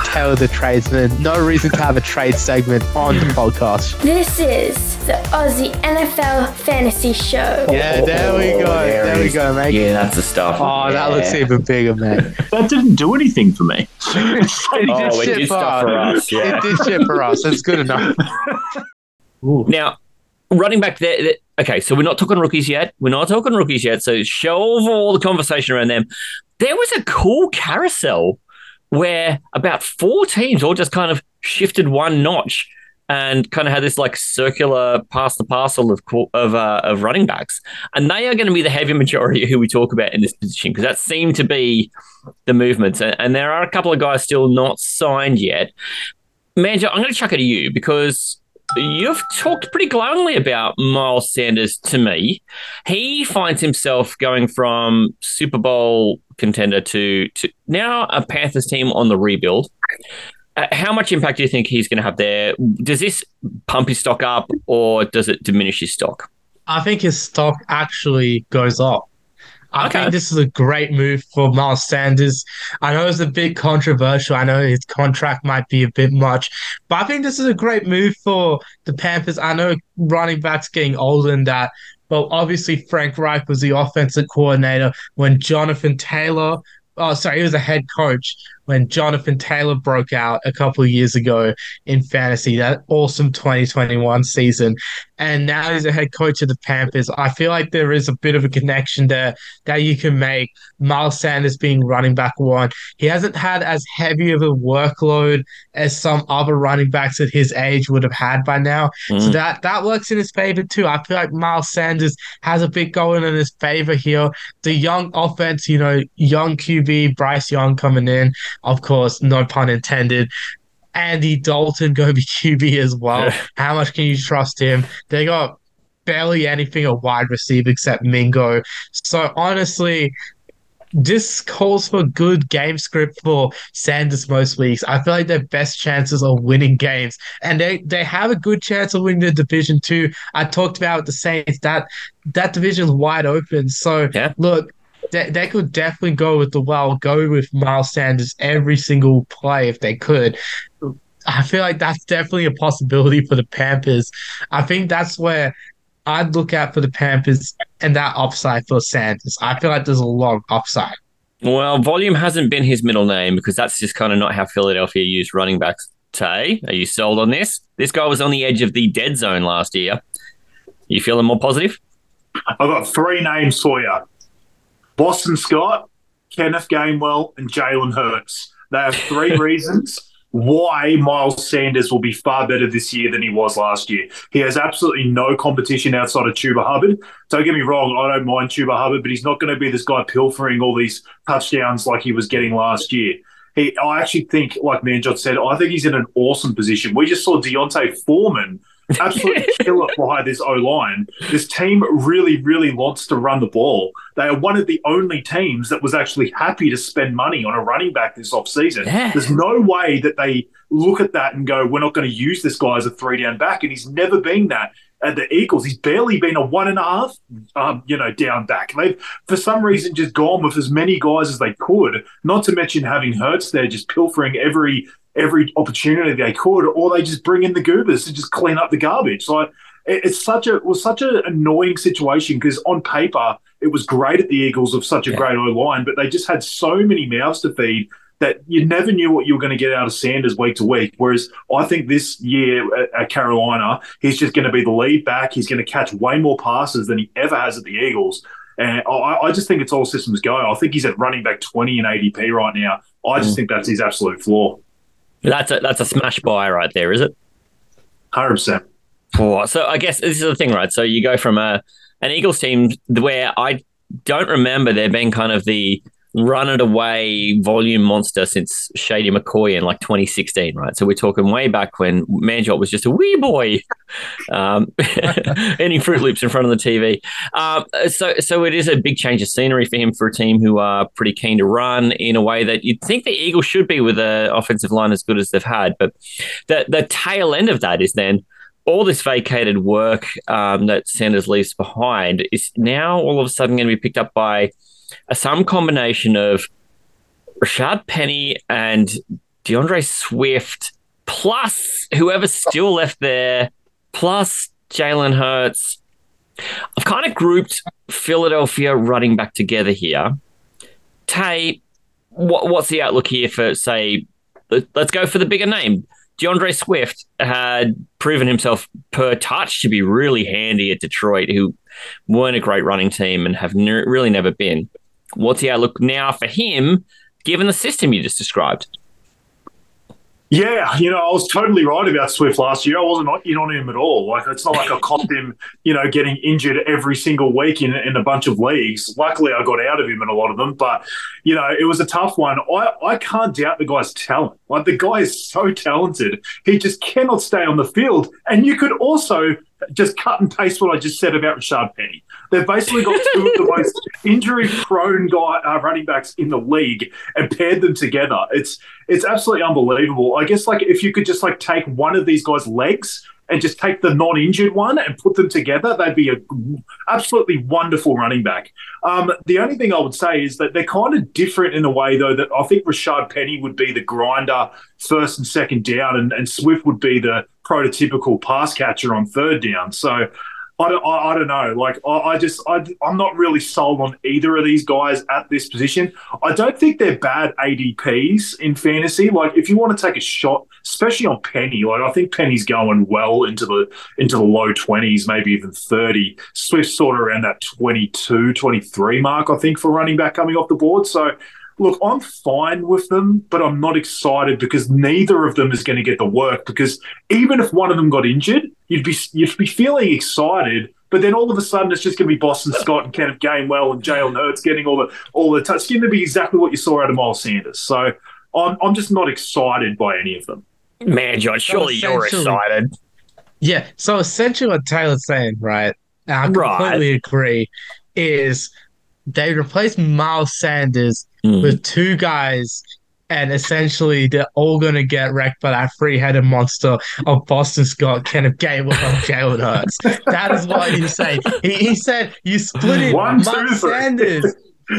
Talor the tradesman. No reason to have a trade segment on the podcast. This is the Aussie NFL Fantasy Show. Yeah, there we go. There, we go, mate. Yeah, that's the stuff. Oh, that looks even bigger, man. That didn't do anything for me. *laughs* It did Oh, it did for stuff for us. Yeah. It did shit for us. That's good enough. *laughs* Now, running back there. Okay, so we're not talking rookies yet. We're not talking rookies yet. So shelve all the conversation around them. There was a cool carousel where about four teams all just kind of shifted one notch and kind of had this like circular pass the parcel of of uh, of running backs, and they are going to be the heavy majority who we talk about in this position because that seemed to be the movements, and, and there are a couple of guys still not signed yet. Manjot, I'm going to chuck it to you because you've talked pretty glowingly about Miles Sanders to me. He finds himself going from Super Bowl contender to to now a Panthers team on the rebuild. Uh, how much impact do you think he's going to have there? Does this pump his stock up or does it diminish his stock? I think his stock actually goes up. I Okay. think this is a great move for Miles Sanders. I know it's a bit controversial. I know his contract might be a bit much, but I think this is a great move for the Panthers. I know running backs getting older and that, but obviously Frank Reich was the offensive coordinator when Jonathan Taylor, oh sorry, he was a head coach when Jonathan Taylor broke out a couple of years ago in fantasy. That awesome 2021 season and now he's a head coach of the Panthers. I feel like there is a bit of a connection there that you can make. Miles Sanders being running back one, he hasn't had as heavy of a workload as some other running backs at his age would have had by now. So Mm. that that works in his favor too. I feel like Miles Sanders has a bit going in his favor here. The young offense, you know, young QB Bryce Young coming in, of course, no pun intended. Andy Dalton going to be QB as well. Yeah. How much can you trust him? They got barely anything a wide receiver except Mingo. So honestly, this calls for good game script for Sanders most weeks. I feel like their best chances of winning games, and they they have a good chance of winning the division too. I talked about the Saints that that division's wide open. So Yeah. look. They, they could definitely go with the well, go with Miles Sanders every single play if they could. I feel like that's definitely a possibility for the Panthers. I think that's where I'd look at for the Panthers and that upside for Sanders. I feel like there's a lot of upside. Well, volume hasn't been his middle name because that's just kind of not how Philadelphia used running backs. Tay, are you sold on this? This guy was on the edge of the dead zone last year. You feeling more positive? I've got three names for you Boston Scott, Kenneth Gainwell, and Jalen Hurts. They have three *laughs* reasons why Miles Sanders will be far better this year than he was last year. He has absolutely no competition outside of Chuba Hubbard. Don't get me wrong, I don't mind Chuba Hubbard, but he's not going to be this guy pilfering all these touchdowns like he was getting last year. He, I actually think, like Manjot said, I think he's in an awesome position. We just saw D'Onta Foreman absolutely kill it behind this O line. This team really, really wants to run the ball. They are one of the only teams that was actually happy to spend money on a running back this offseason. Yeah. There's no way that they look at that and go, we're not going to use this guy as a three down back. And he's never been that at the Eagles. He's barely been a one and a half, um, you know, down back. They've, for some reason, just gone with as many guys as they could, not to mention having Hurts there just pilfering every every opportunity they could, or they just bring in the goobers to just clean up the garbage. Like it, it's such a it was such an annoying situation because on paper it was great at the Eagles of such a Yeah. great O line, but they just had so many mouths to feed that you never knew what you were going to get out of Sanders week to week. Whereas I think this year at, Carolina, he's just going to be the lead back. He's going to catch way more passes than he ever has at the Eagles. And I, I just think it's all systems go. I think he's at running back 20 in ADP right now. I just mm. think that's his absolute flaw. That's a that's a smash buy right there, is it? 100%. Oh, so I guess this is the thing, right? So you go from a an Eagles team where I don't remember there being kind of the run it away volume monster since Shady McCoy in like 2016, right? So we're talking way back when Manjot was just a wee boy, *laughs* um, *laughs* eating Fruit Loops in front of the TV. Um, so, so it is a big change of scenery for him for a team who are pretty keen to run in a way that you'd think the Eagles should be with an offensive line as good as they've had. But the the tail end of that is then all this vacated work um, that Sanders leaves behind is now all of a sudden going to be picked up by some combination of Rashad Penny and D'Andre Swift, plus whoever's still left there, plus Jalen Hurts. I've kind of grouped Philadelphia running back together here. Tay, what, what's the outlook here for, say, let- let's go for the bigger name. D'Andre Swift had proven himself per touch to be really handy at Detroit, who weren't a great running team and have ne- really never been. What's the outlook now for him, given the system you just described? Yeah, you know, I was totally right about Swift last year. I wasn't in on him at all. Like, it's not like I copped him, you know, getting injured every single week in, in a bunch of leagues. Luckily, I got out of him in a lot of them. But, you know, it was a tough one. I, I can't doubt the guy's talent. Like, the guy is so talented. He just cannot stay on the field. And you could also just cut and paste what I just said about Rashad Penny. They've basically got two of the most *laughs* injury-prone guy uh, running backs in the league and paired them together. It's it's absolutely unbelievable. I guess like if you could just like take one of these guys' legs and just take the non-injured one and put them together, they'd be a absolutely wonderful running back. Um, the only thing I would say is that they're kind of different in a way, though, that I think Rashad Penny would be the grinder first and second down, and, and Swift would be the prototypical pass catcher on third down. So I don't, I, I don't know. Like, I, I just, I, I'm not really sold on either of these guys at this position. I don't think they're bad ADPs in fantasy. Like, if you want to take a shot, especially on Penny, like I think Penny's going well into the into the low 20s, maybe even 30. Swift sort of around that 22, 23 mark, I think, for running back coming off the board. So. Look, I'm fine with them, but I'm not excited because neither of them is going to get the work. Because even if one of them got injured, you'd be you'd be feeling excited, but then all of a sudden it's just going to be Boston Scott and Kenneth Gainwell and Jalen Hurts getting all the all the touch. It's going to be exactly what you saw out of Miles Sanders. So I'm I'm just not excited by any of them. Manjot, surely you're excited. Yeah. So essentially, what Talor's saying, right? And I Right. completely agree. Is they replaced Miles Sanders Mm. with two guys, and essentially they're all going to get wrecked by that three-headed monster of Boston Scott, Kenneth Gainwell, and *laughs* Jalen Hurts. That is what he said. He, he said you split it, One, Miles. Sanders.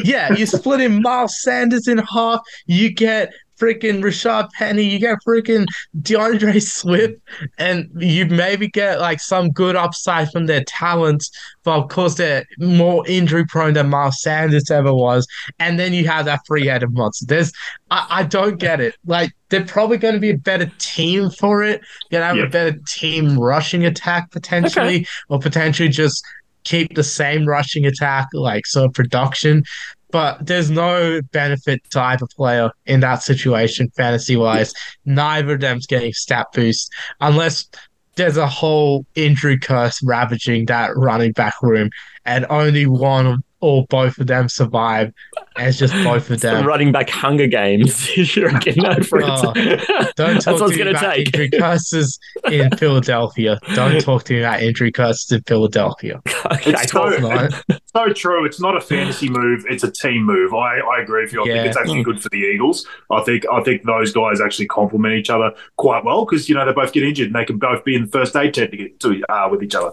Yeah, you split in Miles Sanders in half. You get freaking Rashad Penny. You get freaking D'Andre Swift, and you maybe get like some good upside from their talents. But of course, they're more injury prone than Miles Sanders ever was. And then you have that three headed monster. There's, I, I don't get it. Like they're probably going to be a better team for it. You're Gonna have Yeah. a better team rushing attack potentially, or potentially just keep the same rushing attack, like so production. But there's no benefit to either player in that situation, fantasy wise. Neither of them's getting stat boost unless there's a whole injury curse ravaging that running back room, and only one or both of them survive. And it's just both of *laughs* Some them. running back Hunger Games. *laughs* you reckon? No, friends. Oh, Don't *laughs* That's talk what it's to me going to about take. injury curses in Philadelphia. Don't talk to me about injury curses in Philadelphia. Okay. It's so, Not. so true. It's not a fantasy move; it's a team move. I, I agree with you. I Yeah. think it's actually good for the Eagles. I think I think those guys actually complement each other quite well because you know they both get injured and they can both be in the first aid tent to get to uh, with each other.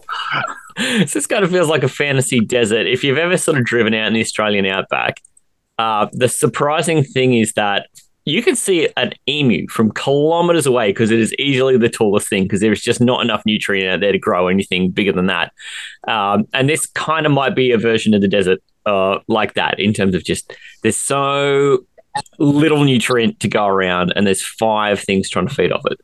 So this kind of feels like a fantasy desert. If you've ever sort of driven out in the Australian outback, uh, the surprising thing is that you can see an emu from kilometers away because it is easily the tallest thing because there's just not enough nutrient out there to grow anything bigger than that. Um, and this kind of might be a version of the desert uh, like that in terms of just there's so little nutrient to go around and there's five things trying to feed off it.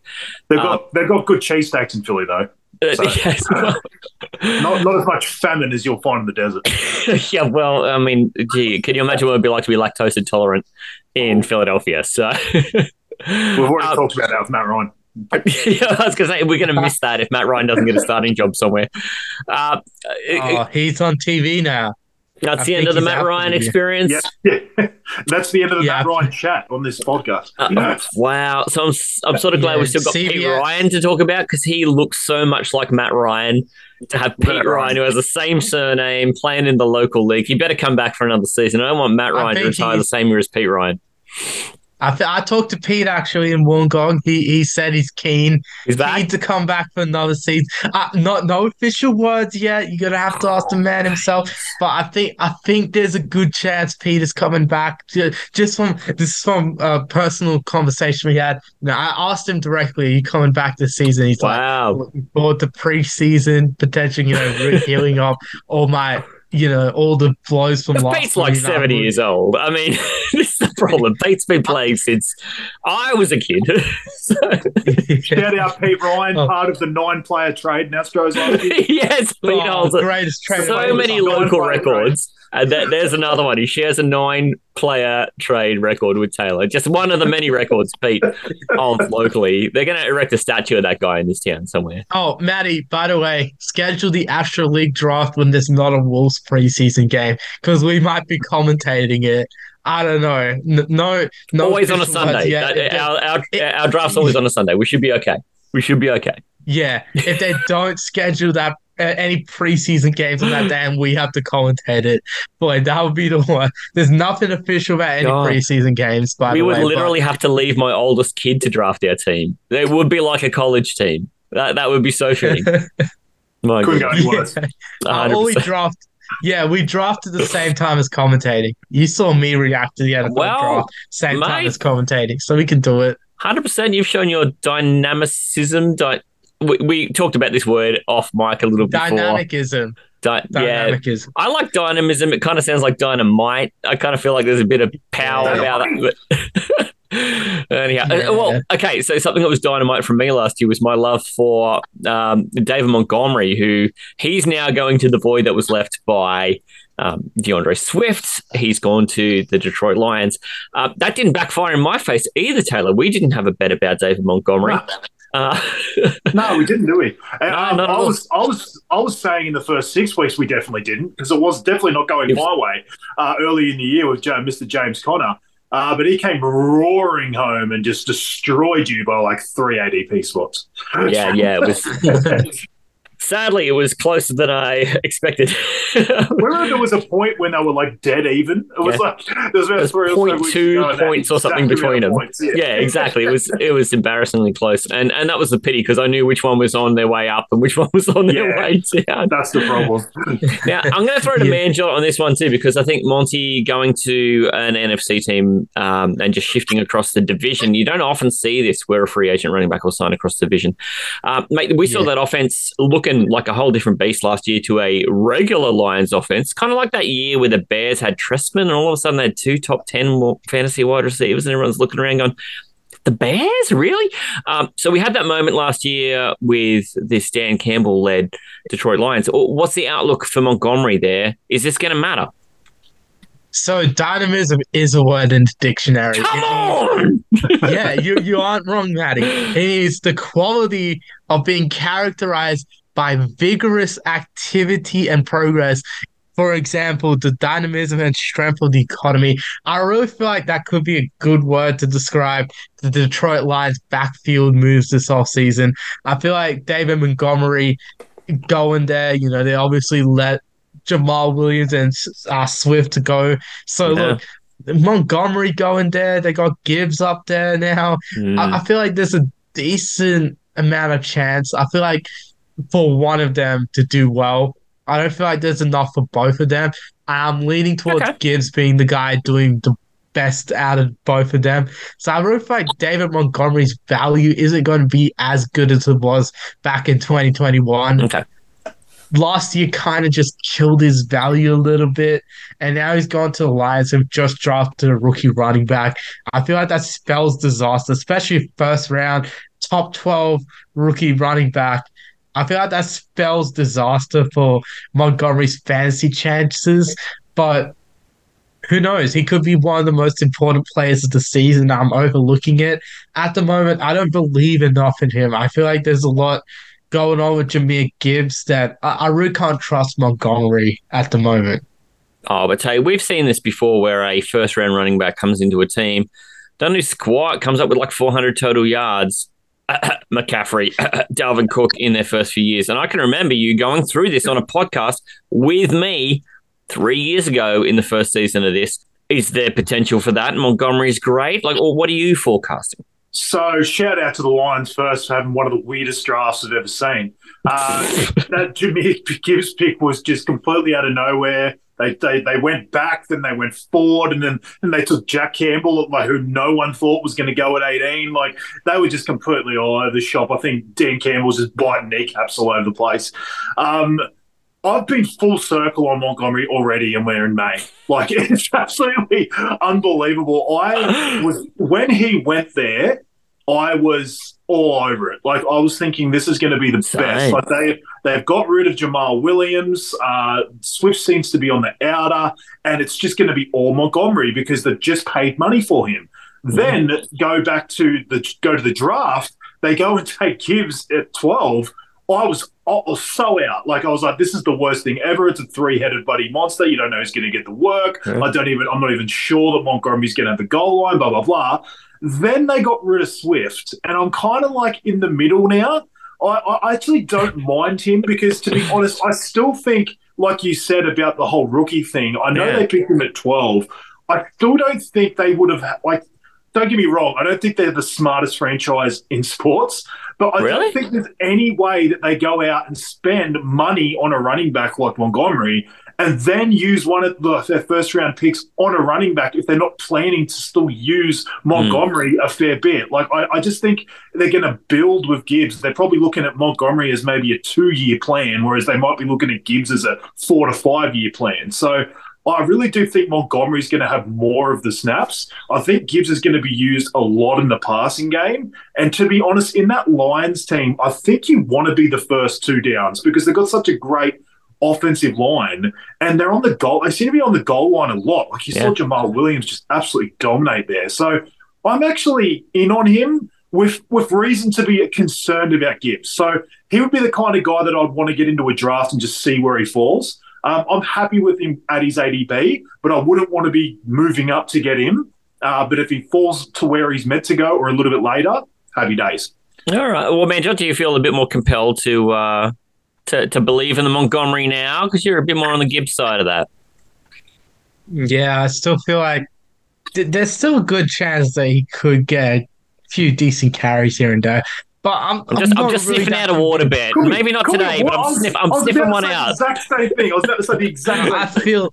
They've got they've got good cheese cheesesteaks in Philly though. Uh, So- *laughs* yes, well- *laughs* Not not as much famine as you'll find in the desert. *laughs* yeah, well, I mean, gee, can you imagine what it'd be like to be lactose intolerant in Philadelphia? So, We've already Uh, talked about that with Matt Ryan. yeah, I was going to say we're going to miss that if Matt Ryan doesn't get a starting job somewhere. Uh, Oh, he's on TV now. That's I the end of the Matt Ryan for the year. experience. Yeah, yeah. *laughs* That's the end of the Yeah. Matt Ryan chat on this podcast. Uh, wow. So I'm, s- I'm sort of glad Yeah, we've still got Pete Ryan to talk about because he looks so much like Matt Ryan. To have Pete Matt Ryan, Ryan. who has the same surname, playing in the local league, he better come back for another season. I don't want Matt Ryan to think retire the same year as Pete Ryan. I th- I talked to Pete actually in Wollongong. He he said he's keen He's back. keen to come back for another season. Uh, not no official words yet. You're gonna have to ask the man himself. But I think I think there's a good chance Pete is coming back. Just from this is from a personal conversation we had. You know, I asked him directly, "Are you coming back this season?" He's like, Wow. looking forward to preseason, potentially, you know, *laughs* healing up all my, you know, all the blows from last Pete's like season. 70 years old. I mean, *laughs* this is the problem. Pete's been playing since I was a kid. *laughs* so, Shout out Pete Ryan, Oh. part of the nine-player trade in Astros *laughs* yes, Pete Oh, holds it. greatest trade so many local Nine-player records. That, there's another one. He shares a nine player trade record with Talor. Just one of the many records Pete holds locally. They're going to erect a statue of that guy in this town somewhere. Oh, Matty, by the way, schedule the Astro League draft when there's not a Wolves preseason game because we might be commentating it. I don't know. No, no. always on a Sunday. yet. That- they- our, our, it- our draft's always on a Sunday. We should be okay. We should be okay. yeah, if they don't schedule that uh, any preseason games on that day, and we have to commentate it, boy, that would be the one. There's nothing official about any God. preseason games. By we the would way, but- literally have to leave my oldest kid to draft our team. It would be like a college team. That that would be so fitting. *laughs* My Couldn't go any worse. Uh, or we draft. Yeah, we drafted the same time as commentating. You saw me react to the NFL Well, draft same time as commentating, so we can do it. Hundred percent. You've shown your dynamicism. Di- we, we talked about this word off mic a little before. Dynamicism. Di- yeah, I like dynamism. It kind of sounds like dynamite. I kind of feel like there's a bit of power about it. But *laughs* anyhow, uh, Yeah. well, okay. So something that was dynamite for me last year was my love for um, David Montgomery, who he's now going to the void that was left by. Um, D'Andre Swift, he's gone to the Detroit Lions. Uh, that didn't backfire in my face either, Talor. We didn't have a bet about David Montgomery. Uh, No, we didn't, do we? And, No, um, I was, I was, I was saying in the first six weeks we definitely didn't because it was definitely not going was- my way uh, early in the year with Mr. James Conner. Uh, but he came roaring home and just destroyed you by like three ADP spots. yeah, yeah. It was *laughs* sadly it was closer than I *laughs* expected. *laughs* Remember there was a point when they were like dead even. It was Yeah. like there was about was three or so point weeks two ago, points or something exact between them. points, Yeah. yeah, exactly. It was it was embarrassingly close, and and that was the pity because I knew which one was on their way up and which *laughs* one was on their Yeah. way down. That's the problem. Now I'm going to throw to Yeah. Manjot on this one too because I think Monty going to an NFC team um, and just shifting across the division. You don't often see this where a free agent running back will sign across the division. Um, mate, we saw Yeah. that offense looking like a whole different beast last year to a regular Lions offense, kind of like that year where the Bears had Trestman and all of a sudden they had two top ten fantasy wide receivers, and everyone's looking around going. The Bears, really? Um, so we had that moment last year with this Dan Campbell led Detroit Lions. What's the outlook for Montgomery there? Is this going to matter? So dynamism is a word in the dictionary. Come on! *laughs* yeah, you you aren't wrong, Matty. It is the quality of being characterized by vigorous activity and progress. For example, the dynamism and strength of the economy. I really feel like that could be a good word to describe the Detroit Lions backfield moves this offseason. I feel like David Montgomery going there, you know, they obviously let Jamaal Williams and uh, Swift to go. So Yeah. look, Montgomery going there. They got Gibbs up there now. Mm. I, I feel like there's a decent amount of chance. I feel like for one of them to do well. I don't feel like there's enough for both of them. I'm leaning towards Okay. Gibbs being the guy doing the best out of both of them. So I really feel like David Montgomery's value isn't going to be as good as it was back in 2021 okay. last year kind of just killed his value a little bit, and now he's gone to the Lions and just drafted a rookie running back. I feel like that spells disaster, especially first round, top 12 rookie running back. I feel like that spells disaster for Montgomery's fantasy chances, but who knows? He could be one of the most important players of the season. I'm overlooking it. At the moment, I don't believe enough in him. I feel like there's a lot going on with Jahmyr Gibbs that I, I really can't trust Montgomery at the moment. Oh, but you, we've seen this before where a first round running back comes into a team, doesn't do squat, comes up with like 400 total yards. *coughs* McCaffrey, *coughs* Dalvin Cook in their first few years. And I can remember you going through this on a podcast with me three years ago in the first season of this. Is there potential for that? Montgomery's great. Like, or what are you forecasting? So shout out to the Lions first for having one of the weirdest drafts I've ever seen. Uh, *laughs* that Jahmyr Gibbs pick was just completely out of nowhere. They, they they went back, then they went forward, and then and they took Jack Campbell, like who no one thought was going to go at eighteen. Like they were just completely all over the shop. I think Dan Campbell was just biting kneecaps all over the place. Um, I've been full circle on Montgomery already, and we're in May. Like *laughs* it's absolutely unbelievable. I was when he went there, I was all over it. Like I was thinking, this is going to be the Same. best. Like they they've got rid of Jamaal Williams. Uh, Swift seems to be on the outer, and it's just going to be all Montgomery because they've just paid money for him. Then go back to the go to the draft. They go and *laughs* take Gibbs at twelve. I was, I was so out. Like I was like, this is the worst thing ever. It's a three-headed buddy monster. You don't know who's going to get the work. Yeah. I don't even. I'm not even sure that Montgomery's going to have the goal line. Blah blah blah. Then they got rid of Swift, and I'm kind of like in the middle now. I, I actually don't mind him because, to be *laughs* honest, I still think, like you said about the whole rookie thing. I know Yeah. they picked him at 12. I still don't think they would have like. Don't get me wrong. I don't think they're the smartest franchise in sports, but I Really? don't think there's any way that they go out and spend money on a running back like Montgomery and then use one of the, their first round picks on a running back if they're not planning to still use Montgomery a fair bit. Like, I, I just think they're going to build with Gibbs. They're probably looking at Montgomery as maybe a two year plan, whereas they might be looking at Gibbs as a four to five year plan. So, I really do think Montgomery's going to have more of the snaps. I think Gibbs is going to be used a lot in the passing game. And to be honest, in that Lions team, I think you want to be the first two downs because they've got such a great offensive line and they're on the goal. They seem to be on the goal line a lot. Like you Yeah. saw Jamaal Williams just absolutely dominate there. So I'm actually in on him with with reason to be concerned about Gibbs. So he would be the kind of guy that I'd want to get into a draft and just see where he falls. Um, I'm happy with him at his ADP, but I wouldn't want to be moving up to get him. Uh, but if he falls to where he's meant to go or a little bit later, happy days. All right. Well, man, do you feel a bit more compelled to uh, to to believe in the Montgomery now because you're a bit more on the Gibbs side of that? Yeah, I still feel like th- there's still a good chance that he could get a few decent carries here and there. But I'm, I'm just I'm, not just really sniffing out a water bet. Cool. Maybe not Cool. today, but I I'm was- sniff, I I'm was sniffing about one out. The exact same thing. I was about to say the exact *laughs* I same thing. feel.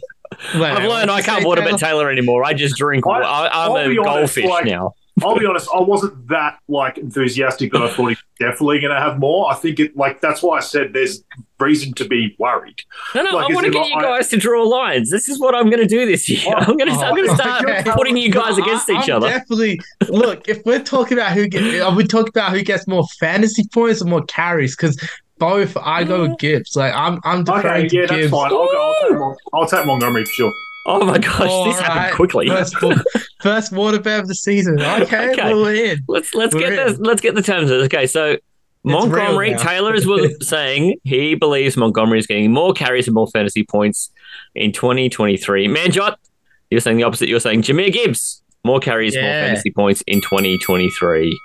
I've learned I can't say, water Talor? bet Talor anymore. I just drink. I- I, I'm a goldfish like- now. I'll be honest, I wasn't that like enthusiastic that I thought he was definitely going to have more. I think it like that's why I said there's reason to be worried. No, no, like, I is want to get not- you I- guys to draw lines. This is what I'm going to do this year. Oh, I'm going to I'm going to oh, start okay. *laughs* putting you guys against I- each I'm other. Definitely. Look, if we're talking about who get, are we talking about who gets more fantasy points or more carries? Because both, I go with Gibbs. Like I'm, I'm Okay, deferring yeah, to that's Gibbs. fine. I'll, go, I'll, take Mon- I'll take Montgomery for sure. Oh my gosh, All this happened quickly. First, *laughs* first water bet of the season. Okay, Okay. we're in. Let's let's We're get the let's get the terms. of it. Okay, so Montgomery. Talor is *laughs* saying he believes Montgomery is getting more carries and more fantasy points in 2023. Manjot, you're saying the opposite. You're saying Jahmyr Gibbs more carries, more fantasy points in 2023.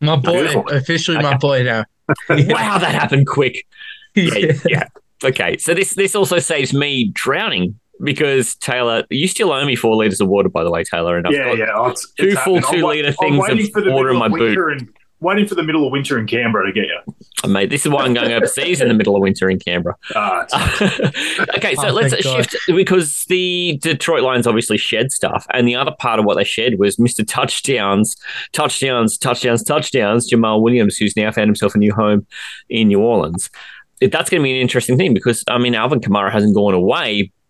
My boy, Beautiful. officially my boy now. *laughs* Wow, that happened quick. Yeah, Yeah. yeah. Okay, so this this also saves me drowning because Talor, you still owe me four liters of water, by the way, Talor, and I've yeah, got yeah. oh, It's, two it's full happening. I'm two-liter I'm things waiting of for the water in my boot. winter And, waiting for the middle of winter in Canberra to get you. mate. This is why I'm going overseas in the middle of winter in Canberra. *laughs* Uh, *laughs* okay, so Oh, let's thank God. shift because the Detroit Lions obviously shed stuff, and the other part of what they shed was Mr. Touchdowns, touchdowns, touchdowns, touchdowns. Jamaal Williams, who's now found himself a new home in New Orleans. That's going to be an interesting thing because I mean Alvin Kamara hasn't gone away, but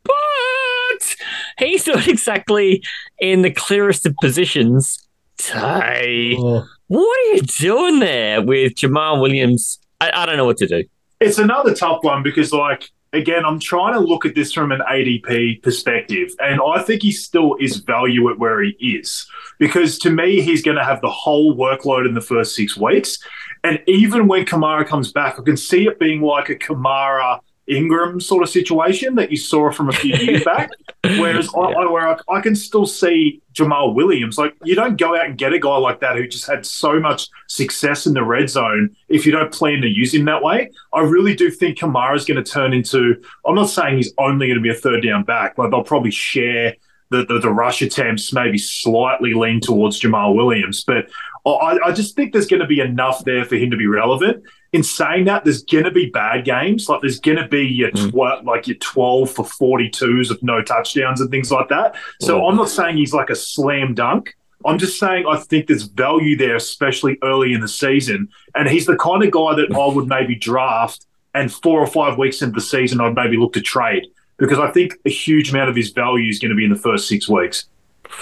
he's *laughs* not exactly in the clearest of positions. Tay, Oh, what are you doing there with Jamaal Williams? I, I don't know what to do. it's another tough one because, like, again, I'm trying to look at this from an ADP perspective, and I think he still is value at where he is because to me, he's going to have the whole workload in the first six weeks. And even when Kamara comes back, I can see it being like a Kamara Ingram sort of situation that you saw from a few years back. *laughs* Whereas I, I, where I, I can still see Jamaal Williams, like you don't go out and get a guy like that who just had so much success in the red zone if you don't plan to use him that way. I really do think Kamara's going to turn into. I'm not saying he's only going to be a third down back, but they'll probably share the, the the rush attempts, maybe slightly lean towards Jamaal Williams, but. I, I just think there's going to be enough there for him to be relevant. In saying that, there's going to be bad games. Like there's going to be your hmm. tw- like your 12 for 42s of no touchdowns and things like that. So I'm not saying he's like a slam dunk. I'm just saying I think there's value there, especially early in the season. And he's the kind of guy that I would maybe draft and four or five weeks into the season, I'd maybe look to trade because I think a huge amount of his value is going to be in the first six weeks.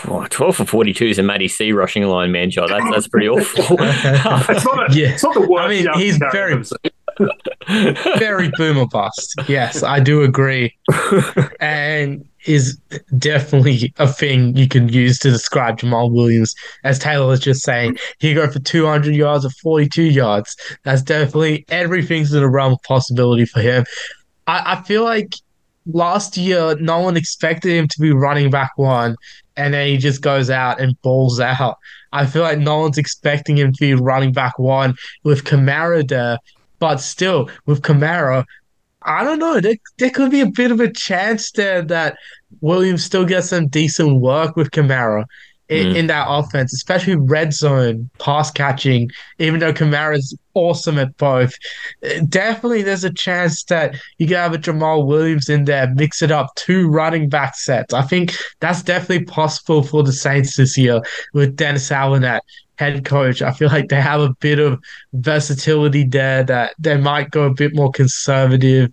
Oh, 12 for 42 is a Matty C rushing line, Manjot. That's, that's pretty awful. *laughs* It's not, a, Yeah. it's not the worst. I mean, he's very- *laughs* *laughs* very boomer bust. Yes, I do agree. and is definitely a thing you can use to describe Jamaal Williams. As Talor was just saying, he go for 200 yards or 42 yards. That's definitely everything's in the realm of possibility for him. I, I feel like last year, no one expected him to be running back one, and then he just goes out and balls out. I feel like no one's expecting him to be running back one with Kamara there. But still, with Kamara, I don't know. There, there could be a bit of a chance there that Williams still gets some decent work with Kamara in, Mm. in that offense, especially red zone pass catching. Even though Kamara's awesome at both, definitely there's a chance that you can have a Jamaal Williams in there, mix it up, two running back sets. I think that's definitely possible for the Saints this year with Dennis Allen at head coach. I feel like they have a bit of versatility there that they might go a bit more conservative.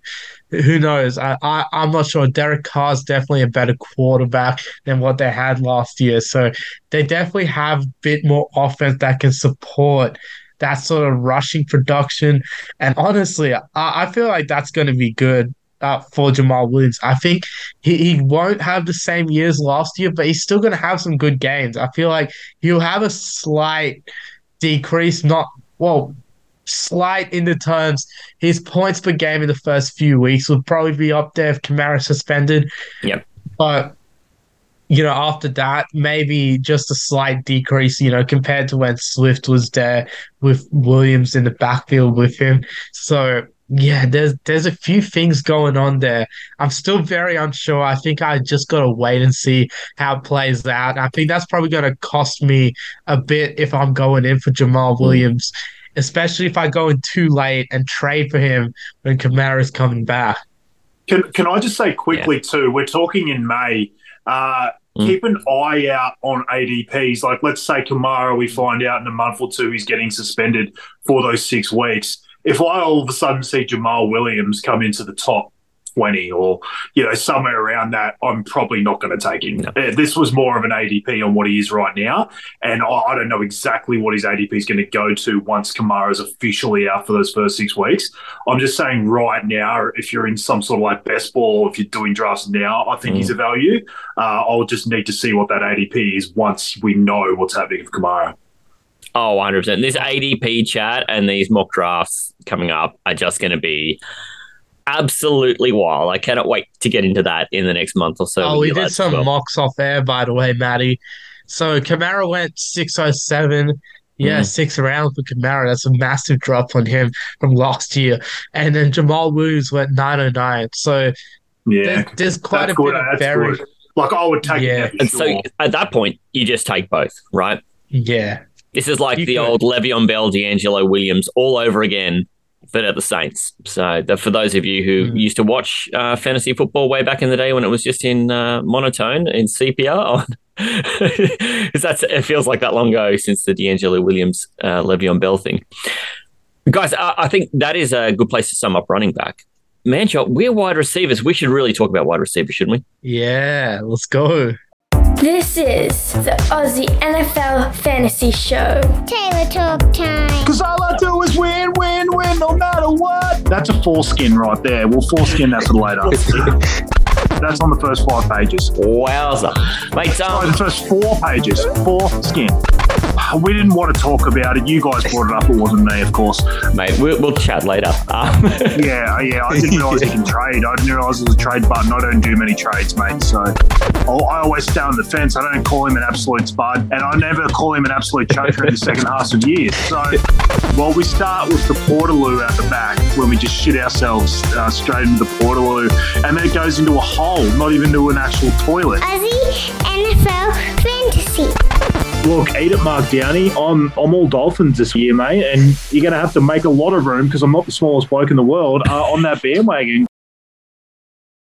Who knows? I, I I'm not sure. Derek Carr's definitely a better quarterback than what they had last year. So they definitely have a bit more offense that can support that sort of rushing production. And honestly, I, I feel like that's going to be good. Uh, for Jamaal Williams, I think he, he won't have the same years last year, but he's still going to have some good games. I feel like he'll have a slight decrease, not well, slight in the terms. His points per game in the first few weeks would probably be up there if Kamara suspended. Yep. But you know, after that, maybe just a slight decrease, you know, compared to when Swift was there with Williams in the backfield with him. So yeah, there's there's a few things going on there. I'm still very unsure. I think I just gotta wait and see how it plays out. I think that's probably gonna cost me a bit if I'm going in for Jamaal mm. Williams, especially if I go in too late and trade for him when Kamara's coming back. Can can I just say quickly too? We're talking in May. Uh, Mm. Keep an eye out on ADPs. Like, let's say Kamara, we find out in a month or two he's getting suspended for those six weeks. If I all of a sudden see Jamaal Williams come into the top 20 or, you know, somewhere around that, I'm probably not going to take him. Uh, This was more of an ADP on what he is right now. And I, don't know exactly what his ADP is going to go to once Kamara's officially out for those first six weeks. I'm just saying right now, if you're in some sort of like best ball, if you're doing drafts now, I think he's a value. Uh, I'll just need to see what that ADP is once we know what's happening with Kamara. Oh, 100%. This ADP chat and these mock drafts coming up are just going to be absolutely wild. I cannot wait to get into that in the next month or so. Oh, we you did some well. mocks off air, by the way, Matty. So Kamara went 607. Yeah, Mm. six rounds for Kamara. That's a massive drop on him from last year. And then Jamaal Williams went 909. So Yeah. there's, there's quite That's a good. bit of very. Like I would take Yeah. it. And so at that point, you just take both, right? yeah. This is like You the could. old Le'Veon Bell, DeAngelo Williams all over again, but at the Saints. So that for those of you who Mm. used to watch uh, fantasy football way back in the day when it was just in uh, monotone in CPR, *laughs* on, 'cause that's it feels like that long ago since the DeAngelo Williams, uh, Le'Veon Bell thing. Guys, I, I think that is a good place to sum up running back. Manjot, we're wide receivers. We should really talk about wide receivers, shouldn't we? Yeah, let's go. This is the Aussie NFL Fantasy Show. Talor Talk time. Because all I do is win, win, win, no matter what. That's a foreskin right there. We'll foreskin that for later. *laughs* That's on the first five pages. Wowza. Mate, Sorry, um, the first four pages. Foreskin. We didn't want to talk about it. You guys brought it up. It wasn't me, of course. mate, we'll, we'll chat later. Um, *laughs* Yeah, yeah. I didn't realize you can trade. I didn't realize there was a trade button. I don't do many trades, mate. So I'll- I always stay on the fence. I don't call him an absolute spud, and I never call him an absolute choker in the second half of years. So, well, we start with the Portaloo at the back when we just shit ourselves uh, straight into the Portaloo, and then it goes into a hole, not even to an actual toilet. Aussie NFL Fantasy. Look, eat it, Mark Downey. I'm I'm all Dolphins this year, mate, and you're going to have to make a lot of room because I'm not the smallest bloke in the world uh, on that bandwagon.